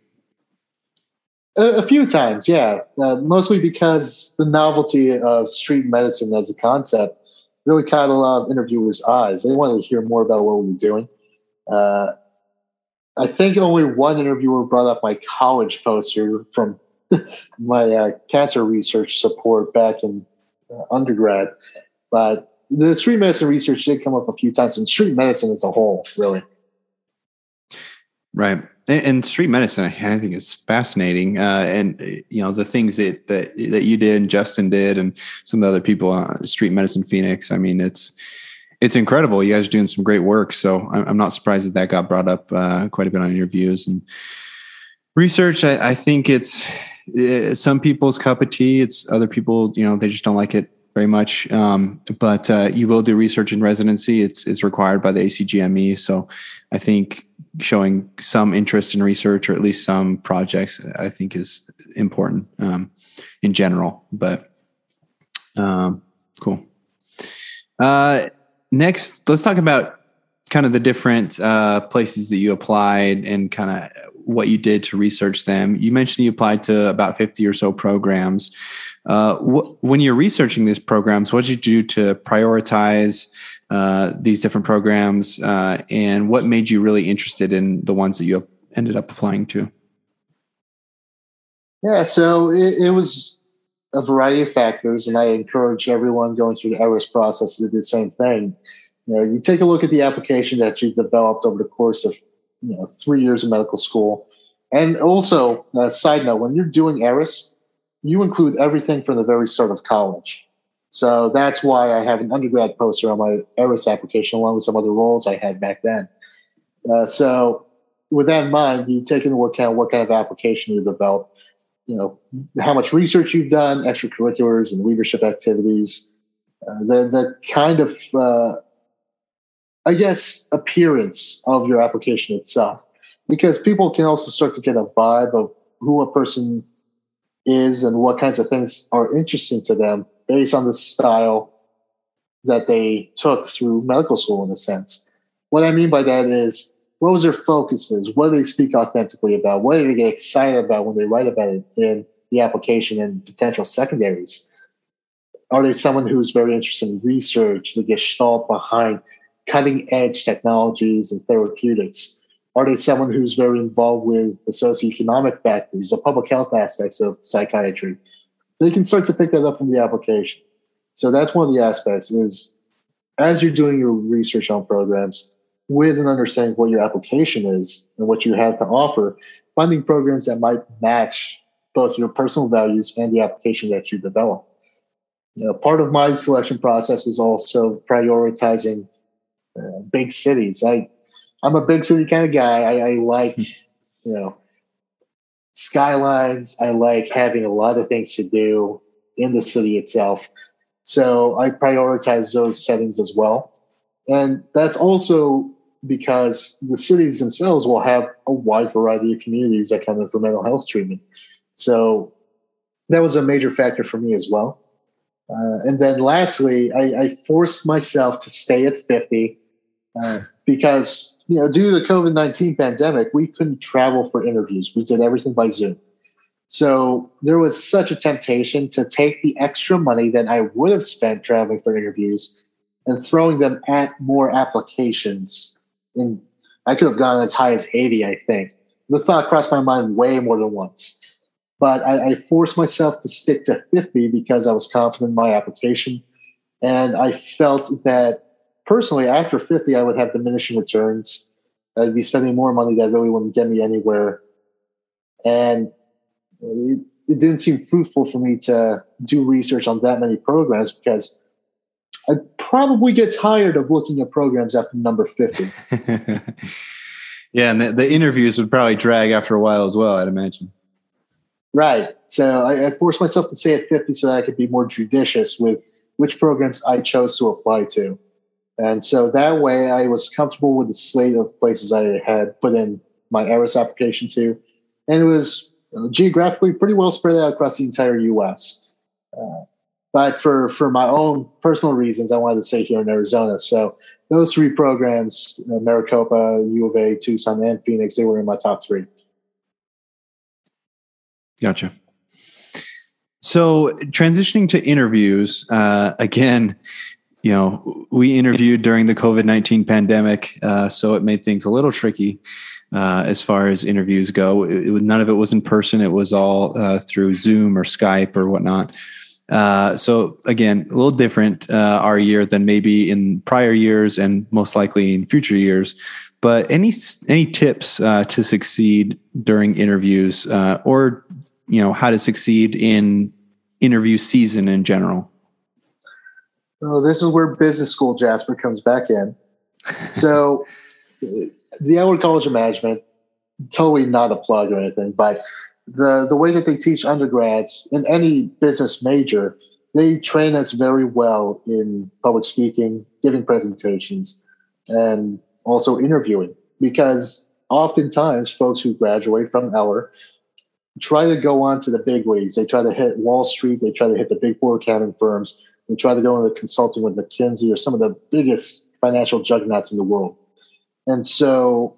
A, a few times, yeah. Uh, mostly because the novelty of street medicine as a concept really caught a lot of interviewers' eyes. They wanted to hear more about what we were doing. Uh, I think only one interviewer brought up my college poster from my uh, cancer research support back in uh, undergrad. But the street medicine research did come up a few times, and street medicine as a whole, really. Right and, street medicine i think is fascinating. Uh, and you know the things that, that that you did and justin did and some of the other people on street medicine phoenix i mean it's it's incredible. You guys are doing some great work. So i'm not surprised that that got brought up uh, quite a bit on interviews and research. I, I think it's, it's some people's cup of tea. It's other people you know they just don't like it very much. Um, but uh, you will do research in residency. It's it's required by the ACGME. So I think showing some interest in research or at least some projects, I think is important um, in general. But um, cool. Uh, next, let's talk about kind of the different uh, places that you applied and kind of what you did to research them. You mentioned you applied to about 50 or so programs. Uh, wh- when you're researching these programs, what did you do to prioritize uh, these different programs, uh, and what made you really interested in the ones that you ended up applying to? Yeah, so it, it was a variety of factors, and I encourage everyone going through the ERAS process to do the same thing. You know, you take a look at the application that you've developed over the course of you know three years of medical school, and also, uh, side note, when you're doing ERAS, you include everything from the very start of college. So that's why I have an undergrad poster on my ERAS application, along with some other roles I had back then. Uh, so with that in mind, you take into account what kind of application you develop, you know, how much research you've done, extracurriculars and leadership activities, uh, the, the kind of uh, I guess, appearance of your application itself. Because people can also start to get a vibe of who a person is and what kinds of things are interesting to them based on the style that they took through medical school, in a sense. What I mean by that is, what was their focuses? What do they speak authentically about? What do they get excited about when they write about it in the application and potential secondaries? Are they someone who's very interested in research, the gestalt behind cutting edge technologies and therapeutics? Are they someone who's very involved with the socioeconomic factors, the public health aspects of psychiatry? They can start to pick that up from the application. So that's one of the aspects is as you're doing your research on programs with an understanding of what your application is and what you have to offer, finding programs that might match both your personal values and the application that you develop. You know, part of my selection process is also prioritizing uh, big cities. I I'm a big city kind of guy. I, I like, you know, skylines. I like having a lot of things to do in the city itself. So I prioritize those settings as well. And that's also because the cities themselves will have a wide variety of communities that come in for mental health treatment. So that was a major factor for me as well. Uh, and then lastly, I, I, forced myself to stay at 50 uh, because you know, due to the COVID 19 pandemic, we couldn't travel for interviews. We did everything by Zoom. So there was such a temptation to take the extra money that I would have spent traveling for interviews and throwing them at more applications. And I could have gone as high as 80, I think. The thought crossed my mind way more than once. But I, I forced myself to stick to 50 because I was confident in my application. And I felt that personally, after 50, I would have diminishing returns. I'd be spending more money that really wouldn't get me anywhere. And it, it didn't seem fruitful for me to do research on that many programs because I'd probably get tired of looking at programs after number 50. yeah, and the, the, interviews would probably drag after a while as well, I'd imagine. Right. So I, I forced myself to say at 50 so that I could be more judicious with which programs I chose to apply to. And so that way I was comfortable with the slate of places I had put in my ERAS application to. And it was geographically pretty well spread out across the entire US. Uh, but for, for my own personal reasons, I wanted to stay here in Arizona. So those three programs, Maricopa, U of A, Tucson, and Phoenix, they were in my top three. Gotcha. So transitioning to interviews, uh, again, you know, we interviewed during the COVID 19 pandemic, uh, so it made things a little tricky uh, as far as interviews go. It, it, none of it was in person, it was all uh, through Zoom or Skype or whatnot. Uh, so, again, a little different uh, our year than maybe in prior years and most likely in future years. But any any tips uh, to succeed during interviews, or you know how to succeed in interview season in general? Oh, this is where business school Jasper comes back in. So, the Eller College of Management, totally not a plug or anything, but the the way that they teach undergrads in any business major, they train us very well in public speaking, giving presentations, and also interviewing. Because oftentimes, folks who graduate from Eller try to go on to the big leagues. They try to hit Wall Street. They try to hit the big four accounting firms and try to go into consulting with McKinsey or some of the biggest financial juggernauts in the world. And so,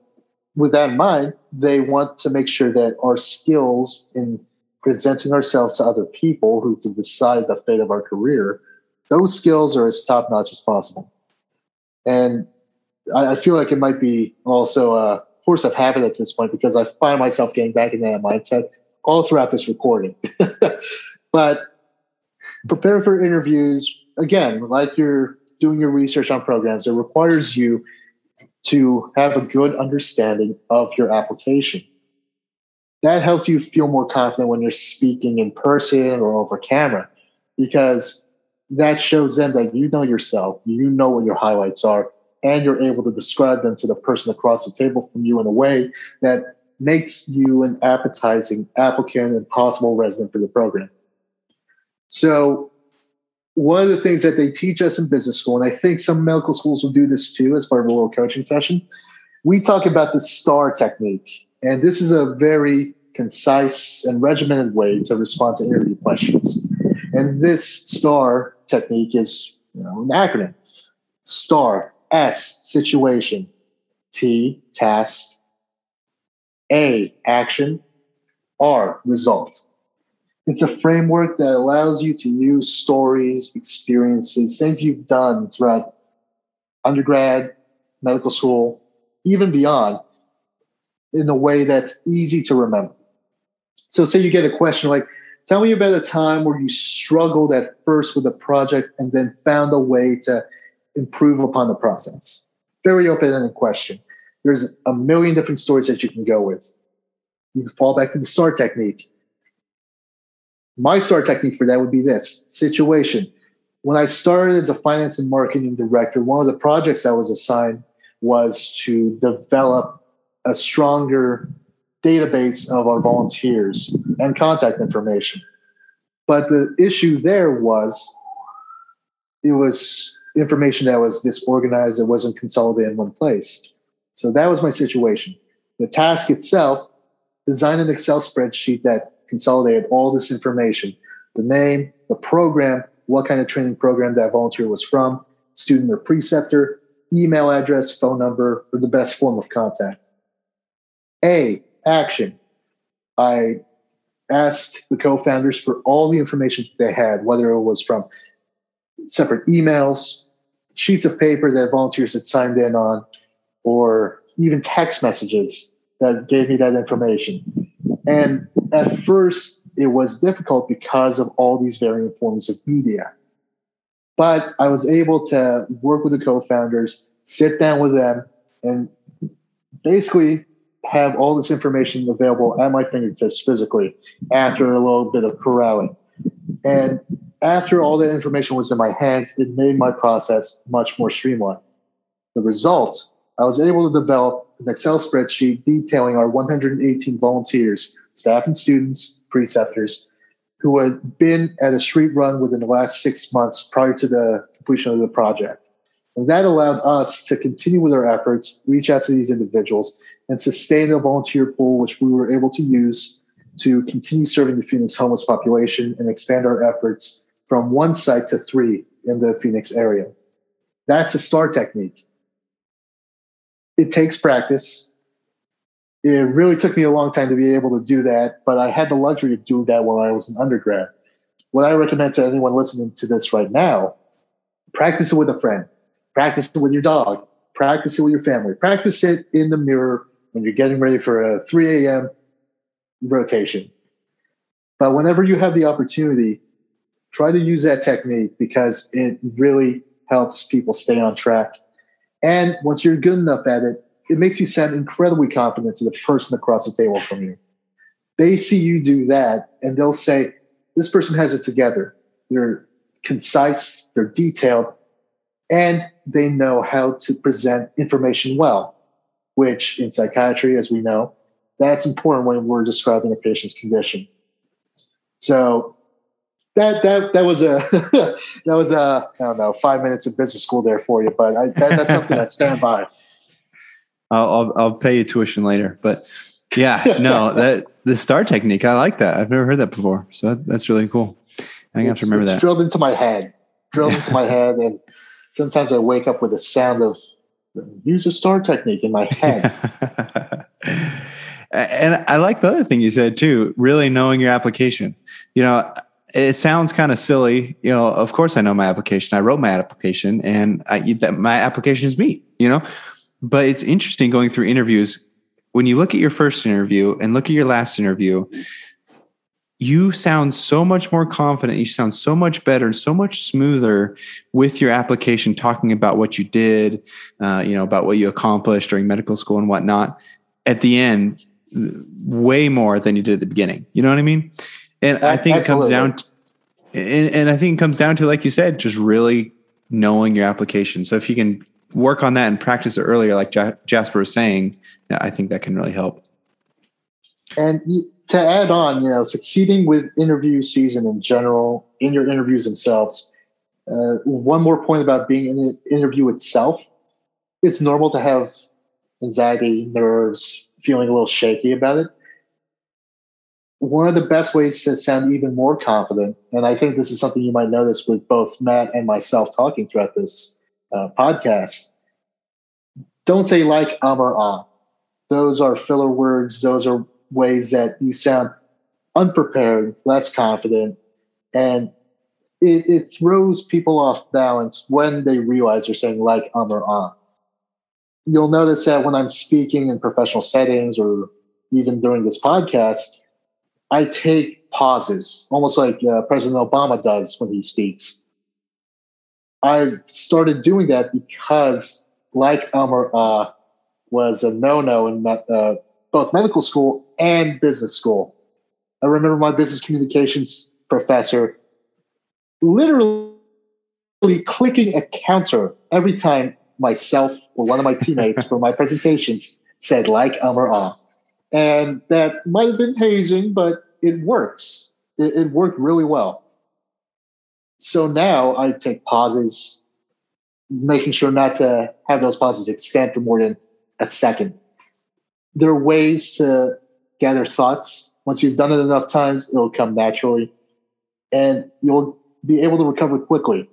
with that in mind, they want to make sure that our skills in presenting ourselves to other people who can decide the fate of our career, those skills are as top notch as possible. And I, I feel like it might be also a force of habit at this point because I find myself getting back in that mindset all throughout this recording. but prepare for interviews. Again like you're doing your research on programs it requires you to have a good understanding of your application. That helps you feel more confident when you're speaking in person or over camera because that shows them that you know yourself you know what your highlights are and you're able to describe them to the person across the table from you in a way that makes you an appetizing applicant and possible resident for the program so one of the things that they teach us in business school, and I think some medical schools will do this too as part of a little coaching session, we talk about the STAR technique. And this is a very concise and regimented way to respond to interview questions. And this STAR technique is you know, an acronym. STAR, S, situation, T, task, A, action, R, result. It's a framework that allows you to use stories, experiences, things you've done throughout undergrad, medical school, even beyond, in a way that's easy to remember. So, say you get a question like, Tell me about a time where you struggled at first with a project and then found a way to improve upon the process. Very open ended question. There's a million different stories that you can go with. You can fall back to the STAR technique. My STAR technique for that would be this situation. When I started as a finance and marketing director, one of the projects I was assigned was to develop a stronger database of our volunteers and contact information. But the issue there was it was information that was disorganized, it wasn't consolidated in one place. So that was my situation. The task itself, design an Excel spreadsheet that consolidated all this information the name, the program, what kind of training program that volunteer was from, student or preceptor, email address, phone number, or the best form of contact. A, action. I asked the co-founders for all the information they had, whether it was from separate emails, sheets of paper that volunteers had signed in on, or even text messages that gave me that information. And at first, it was difficult because of all these varying forms of media. But I was able to work with the co founders, sit down with them, and basically have all this information available at my fingertips physically after a little bit of corralling. And after all that information was in my hands, it made my process much more streamlined. The result, I was able to develop an Excel spreadsheet detailing our 118 volunteers, staff and students, preceptors, who had been at a street run within the last six months prior to the completion of the project. And that allowed us to continue with our efforts, reach out to these individuals, and sustain a volunteer pool, which we were able to use to continue serving the Phoenix homeless population and expand our efforts from one site to three in the Phoenix area. That's a STAR technique. It takes practice. It really took me a long time to be able to do that, but I had the luxury of doing that while I was an undergrad. What I recommend to anyone listening to this right now practice it with a friend, practice it with your dog, practice it with your family, practice it in the mirror when you're getting ready for a 3 a.m. rotation. But whenever you have the opportunity, try to use that technique because it really helps people stay on track. And once you're good enough at it, it makes you sound incredibly confident to the person across the table from you. They see you do that and they'll say, This person has it together. They're concise, they're detailed, and they know how to present information well which in psychiatry, as we know, that's important when we're describing a patient's condition. So that that that was a that was a I don't know five minutes of business school there for you, but I, that, that's something that stand by. I'll, I'll, I'll pay you tuition later, but yeah, no, that the star technique, I like that. I've never heard that before, so that, that's really cool. I have to remember that. Drilled into my head, drilled into my head, and sometimes I wake up with the sound of use a star technique in my head. and I like the other thing you said too, really knowing your application. You know, it sounds kind of silly. You know, of course I know my application. I wrote my application and I that my application is me, you know. But it's interesting going through interviews when you look at your first interview and look at your last interview, you sound so much more confident. You sound so much better and so much smoother with your application, talking about what you did, uh, you know, about what you accomplished during medical school and whatnot. At the end, way more than you did at the beginning. You know what I mean? And I think Absolutely. it comes down, to, and, and I think it comes down to, like you said, just really knowing your application. So if you can work on that and practice it earlier, like Jasper was saying, I think that can really help. And to add on, you know, succeeding with interview season in general, in your interviews themselves, Uh, one more point about being in the interview itself. It's normal to have anxiety, nerves, feeling a little shaky about it. One of the best ways to sound even more confident, and I think this is something you might notice with both Matt and myself talking throughout this uh, podcast, don't say like, um, or ah. Those are filler words. Those are ways that you sound unprepared, less confident, and it, it throws people off balance when they realize you're saying like, um, or ah. You'll notice that when I'm speaking in professional settings or even during this podcast, I take pauses, almost like uh, President Obama does when he speaks. I've started doing that because, like or ah, was a no-no in uh, both medical school and business school. I remember my business communications professor literally clicking a counter every time myself or one of my teammates for my presentations said like or ah. And that might have been hazing, but it works. It, it worked really well. So now I take pauses, making sure not to have those pauses extend for more than a second. There are ways to gather thoughts. Once you've done it enough times, it'll come naturally and you'll be able to recover quickly.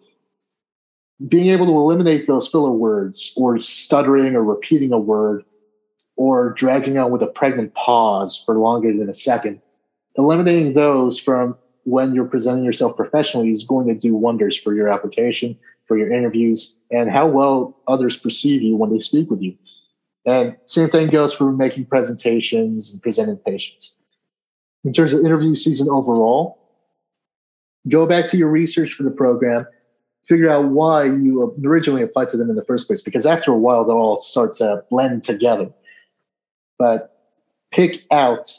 Being able to eliminate those filler words or stuttering or repeating a word or dragging on with a pregnant pause for longer than a second, eliminating those from when you're presenting yourself professionally is going to do wonders for your application, for your interviews, and how well others perceive you when they speak with you. And same thing goes for making presentations and presenting patients. In terms of interview season overall, go back to your research for the program, figure out why you originally applied to them in the first place, because after a while, they'll all start to blend together. But pick out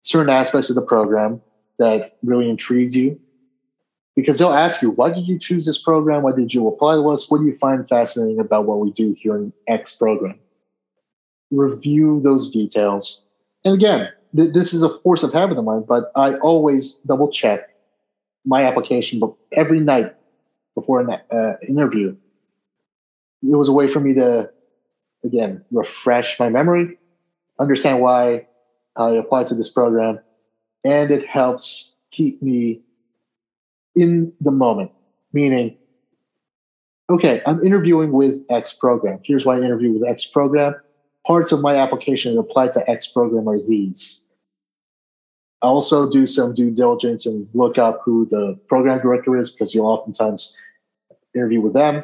certain aspects of the program that really intrigued you, because they'll ask you, why did you choose this program? Why did you apply to us? What do you find fascinating about what we do here in X program? review those details. And again, th- this is a force of habit of mine, but I always double check my application book every night before an uh, interview. It was a way for me to, again, refresh my memory, understand why I applied to this program, and it helps keep me in the moment. Meaning, okay, I'm interviewing with X program. Here's why I interview with X program parts of my application that apply to X program are these. I also do some due diligence and look up who the program director is because you'll oftentimes interview with them.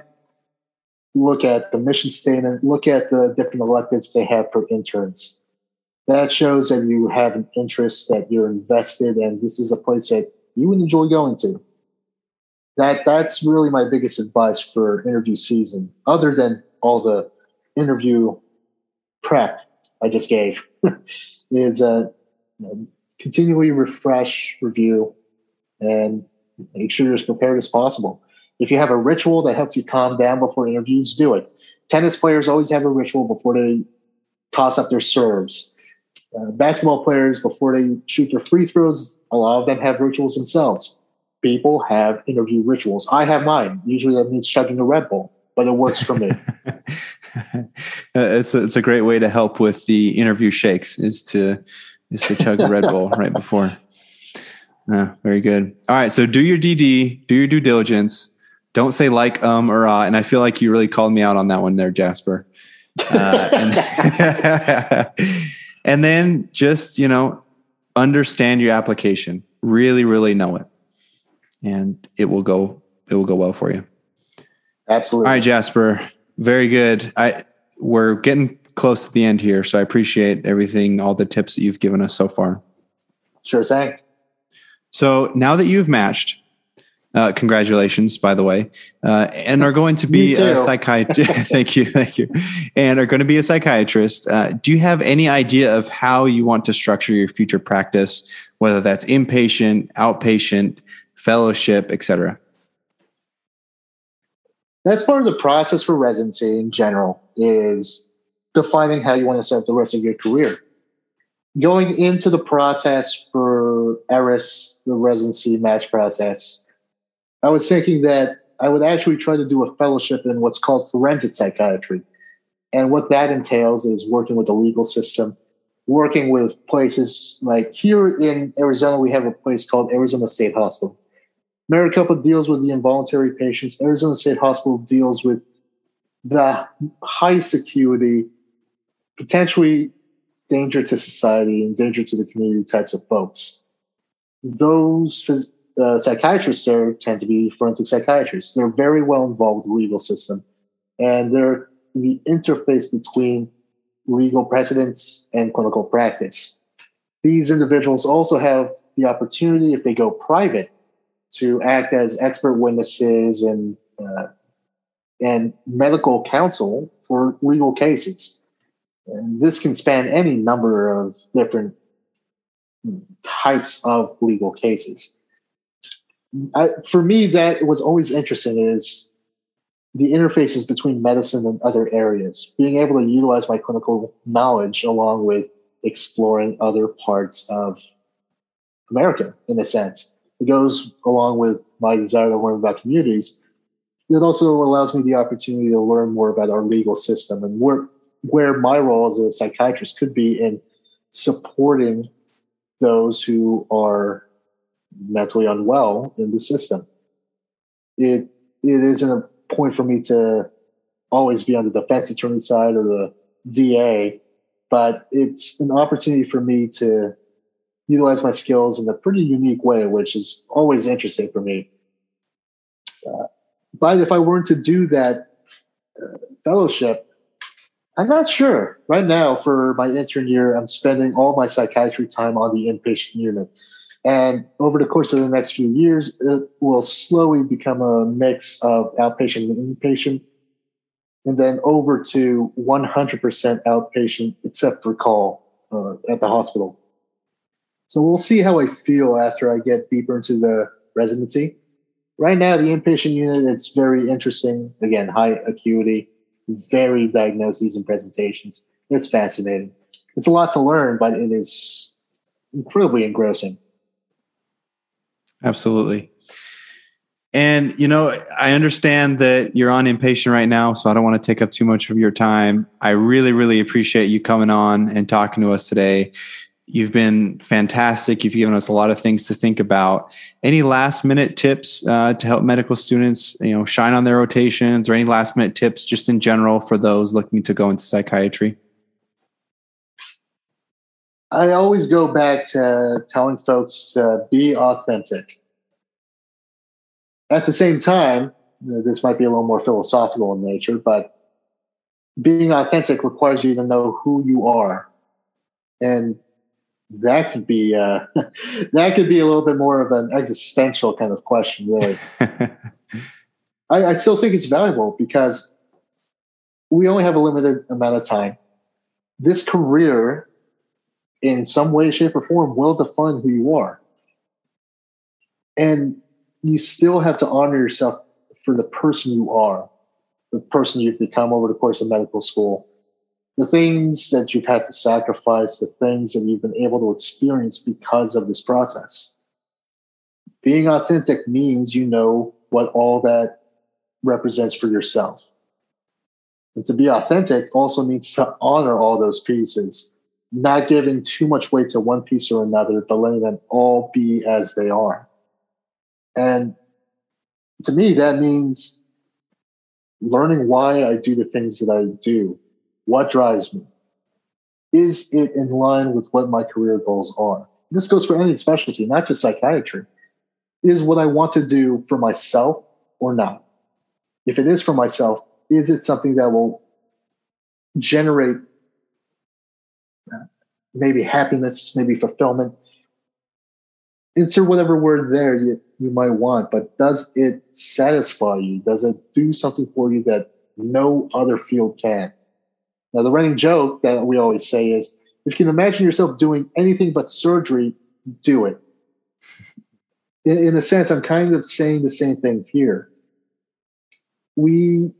Look at the mission statement, look at the different electives they have for interns. That shows that you have an interest, that you're invested, and this is a place that you would enjoy going to. That that's really my biggest advice for interview season, other than all the interview prep I just gave is a you know, continually refresh, review, and make sure you're as prepared as possible. If you have a ritual that helps you calm down before interviews, do it. Tennis players always have a ritual before they toss up their serves. Uh, basketball players, before they shoot their free throws, a lot of them have rituals themselves. People have interview rituals. I have mine. Usually that means chugging a Red Bull, but it works for me. it's a, it's a great way to help with the interview shakes is to is to chug a Red Bull right before. Uh, very good. All right, so do your DD, do your due diligence. Don't say like um or uh, and I feel like you really called me out on that one there, Jasper. Uh, and, and then just you know understand your application. Really, really know it, and it will go it will go well for you. Absolutely. All right, Jasper. Very good. I we're getting close to the end here, so I appreciate everything, all the tips that you've given us so far. Sure thing. So now that you've matched, uh, congratulations, by the way, uh, and are going to be a psychiatrist. thank you, thank you, and are going to be a psychiatrist. Uh, do you have any idea of how you want to structure your future practice, whether that's inpatient, outpatient, fellowship, etc.? that's part of the process for residency in general is defining how you want to set the rest of your career. Going into the process for ERAS, the residency match process, I was thinking that I would actually try to do a fellowship in what's called forensic psychiatry. And what that entails is working with the legal system, working with places like here in Arizona, we have a place called Arizona State Hospital. Maricopa deals with the involuntary patients. Arizona State Hospital deals with the high security, potentially danger to society and danger to the community types of folks. Those uh, psychiatrists there tend to be forensic psychiatrists. They're very well involved with the legal system, and they're the interface between legal precedents and clinical practice. These individuals also have the opportunity, if they go private, to act as expert witnesses and uh, and medical counsel for legal cases. And this can span any number of different types of legal cases. I, for me, that was always interesting is the interfaces between medicine and other areas, being able to utilize my clinical knowledge along with exploring other parts of America in a sense. It goes along with my desire to learn about communities. It also allows me the opportunity to learn more about our legal system and where, where my role as a psychiatrist could be in supporting those who are mentally unwell in the system. It it isn't a point for me to always be on the defense attorney side or the DA, but it's an opportunity for me to utilize my skills in a pretty unique way, which is always interesting for me. Uh, but if I weren't to do that uh, fellowship, I'm not sure. Right now, for my intern year, I'm spending all my psychiatry time on the inpatient unit. And over the course of the next few years, it will slowly become a mix of outpatient and inpatient, and then over to 100% outpatient, except for call uh, at the hospital. So we'll see how I feel after I get deeper into the residency. Right now, the inpatient unit, it's very interesting. Again, high acuity, varied diagnoses and presentations. It's fascinating. It's a lot to learn, but it is incredibly engrossing. Absolutely. And, you know, I understand that you're on inpatient right now, so I don't want to take up too much of your time. I really, really appreciate you coming on and talking to us today. You've been fantastic. You've given us a lot of things to think about. Any last minute tips uh, to help medical students, you know, shine on their rotations, or any last minute tips just in general for those looking to go into psychiatry? I always go back to telling folks to be authentic. At the same time, this might be a little more philosophical in nature, but being authentic requires you to know who you are. And that could be uh, that could be a little bit more of an existential kind of question, really. I, I still think it's valuable because we only have a limited amount of time. This career, in some way, shape, or form, will define who you are, and you still have to honor yourself for the person you are, the person you've become over the course of medical school the things that you've had to sacrifice, the things that you've been able to experience because of this process. Being authentic means you know what all that represents for yourself. And to be authentic also means to honor all those pieces, not giving too much weight to one piece or another, but letting them all be as they are. And to me, that means learning why I do the things that I do what drives me? Is it in line with what my career goals are? This goes for any specialty, not just psychiatry. Is what I want to do for myself or not? If it is for myself, is it something that will generate maybe happiness, maybe fulfillment? Insert whatever word there you, you might want, but does it satisfy you? Does it do something for you that no other field can? Now, the running joke that we always say is if you can imagine yourself doing anything but surgery, do it. In, in a sense, I'm kind of saying the same thing here. We,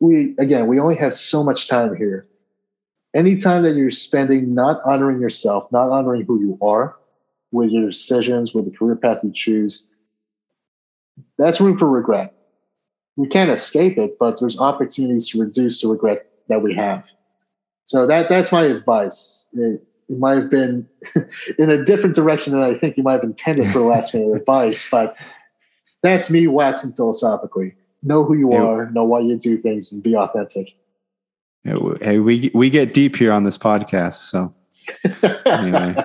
we again, we only have so much time here. Any time that you're spending not honoring yourself, not honoring who you are, with your decisions, with the career path you choose, that's room for regret. We can't escape it, but there's opportunities to reduce the regret that we have. So that that's my advice. It, it might have been in a different direction than I think you might have intended for the last minute advice, but that's me waxing philosophically. Know who you are, know why you do things, and be authentic. Hey, we we get deep here on this podcast. So anyway,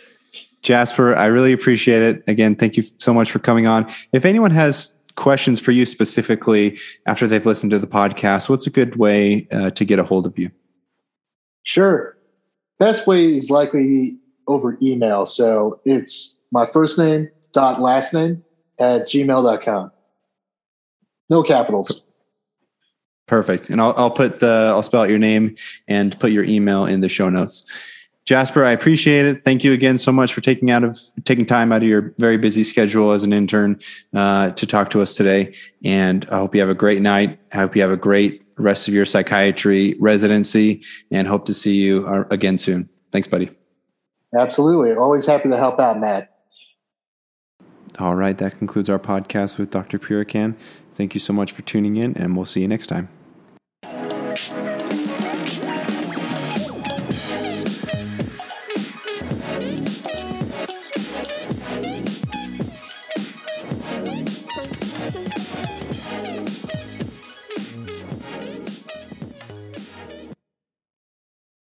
Jasper, I really appreciate it. Again, thank you so much for coming on. If anyone has questions for you specifically after they've listened to the podcast, what's a good way uh, to get a hold of you? Sure. Best way is likely over email. So it's my first name dot last name at gmail.com. No capitals. Perfect. And I'll, I'll put the, I'll spell out your name and put your email in the show notes. Jasper, I appreciate it. Thank you again so much for taking out of taking time out of your very busy schedule as an intern uh, to talk to us today. And I hope you have a great night. I hope you have a great rest of your psychiatry residency, and hope to see you uh, again soon. Thanks, buddy. Absolutely. Always happy to help out, Matt. All right, that concludes our podcast with Dr. Puracan. Thank you so much for tuning in, and we'll see you next time.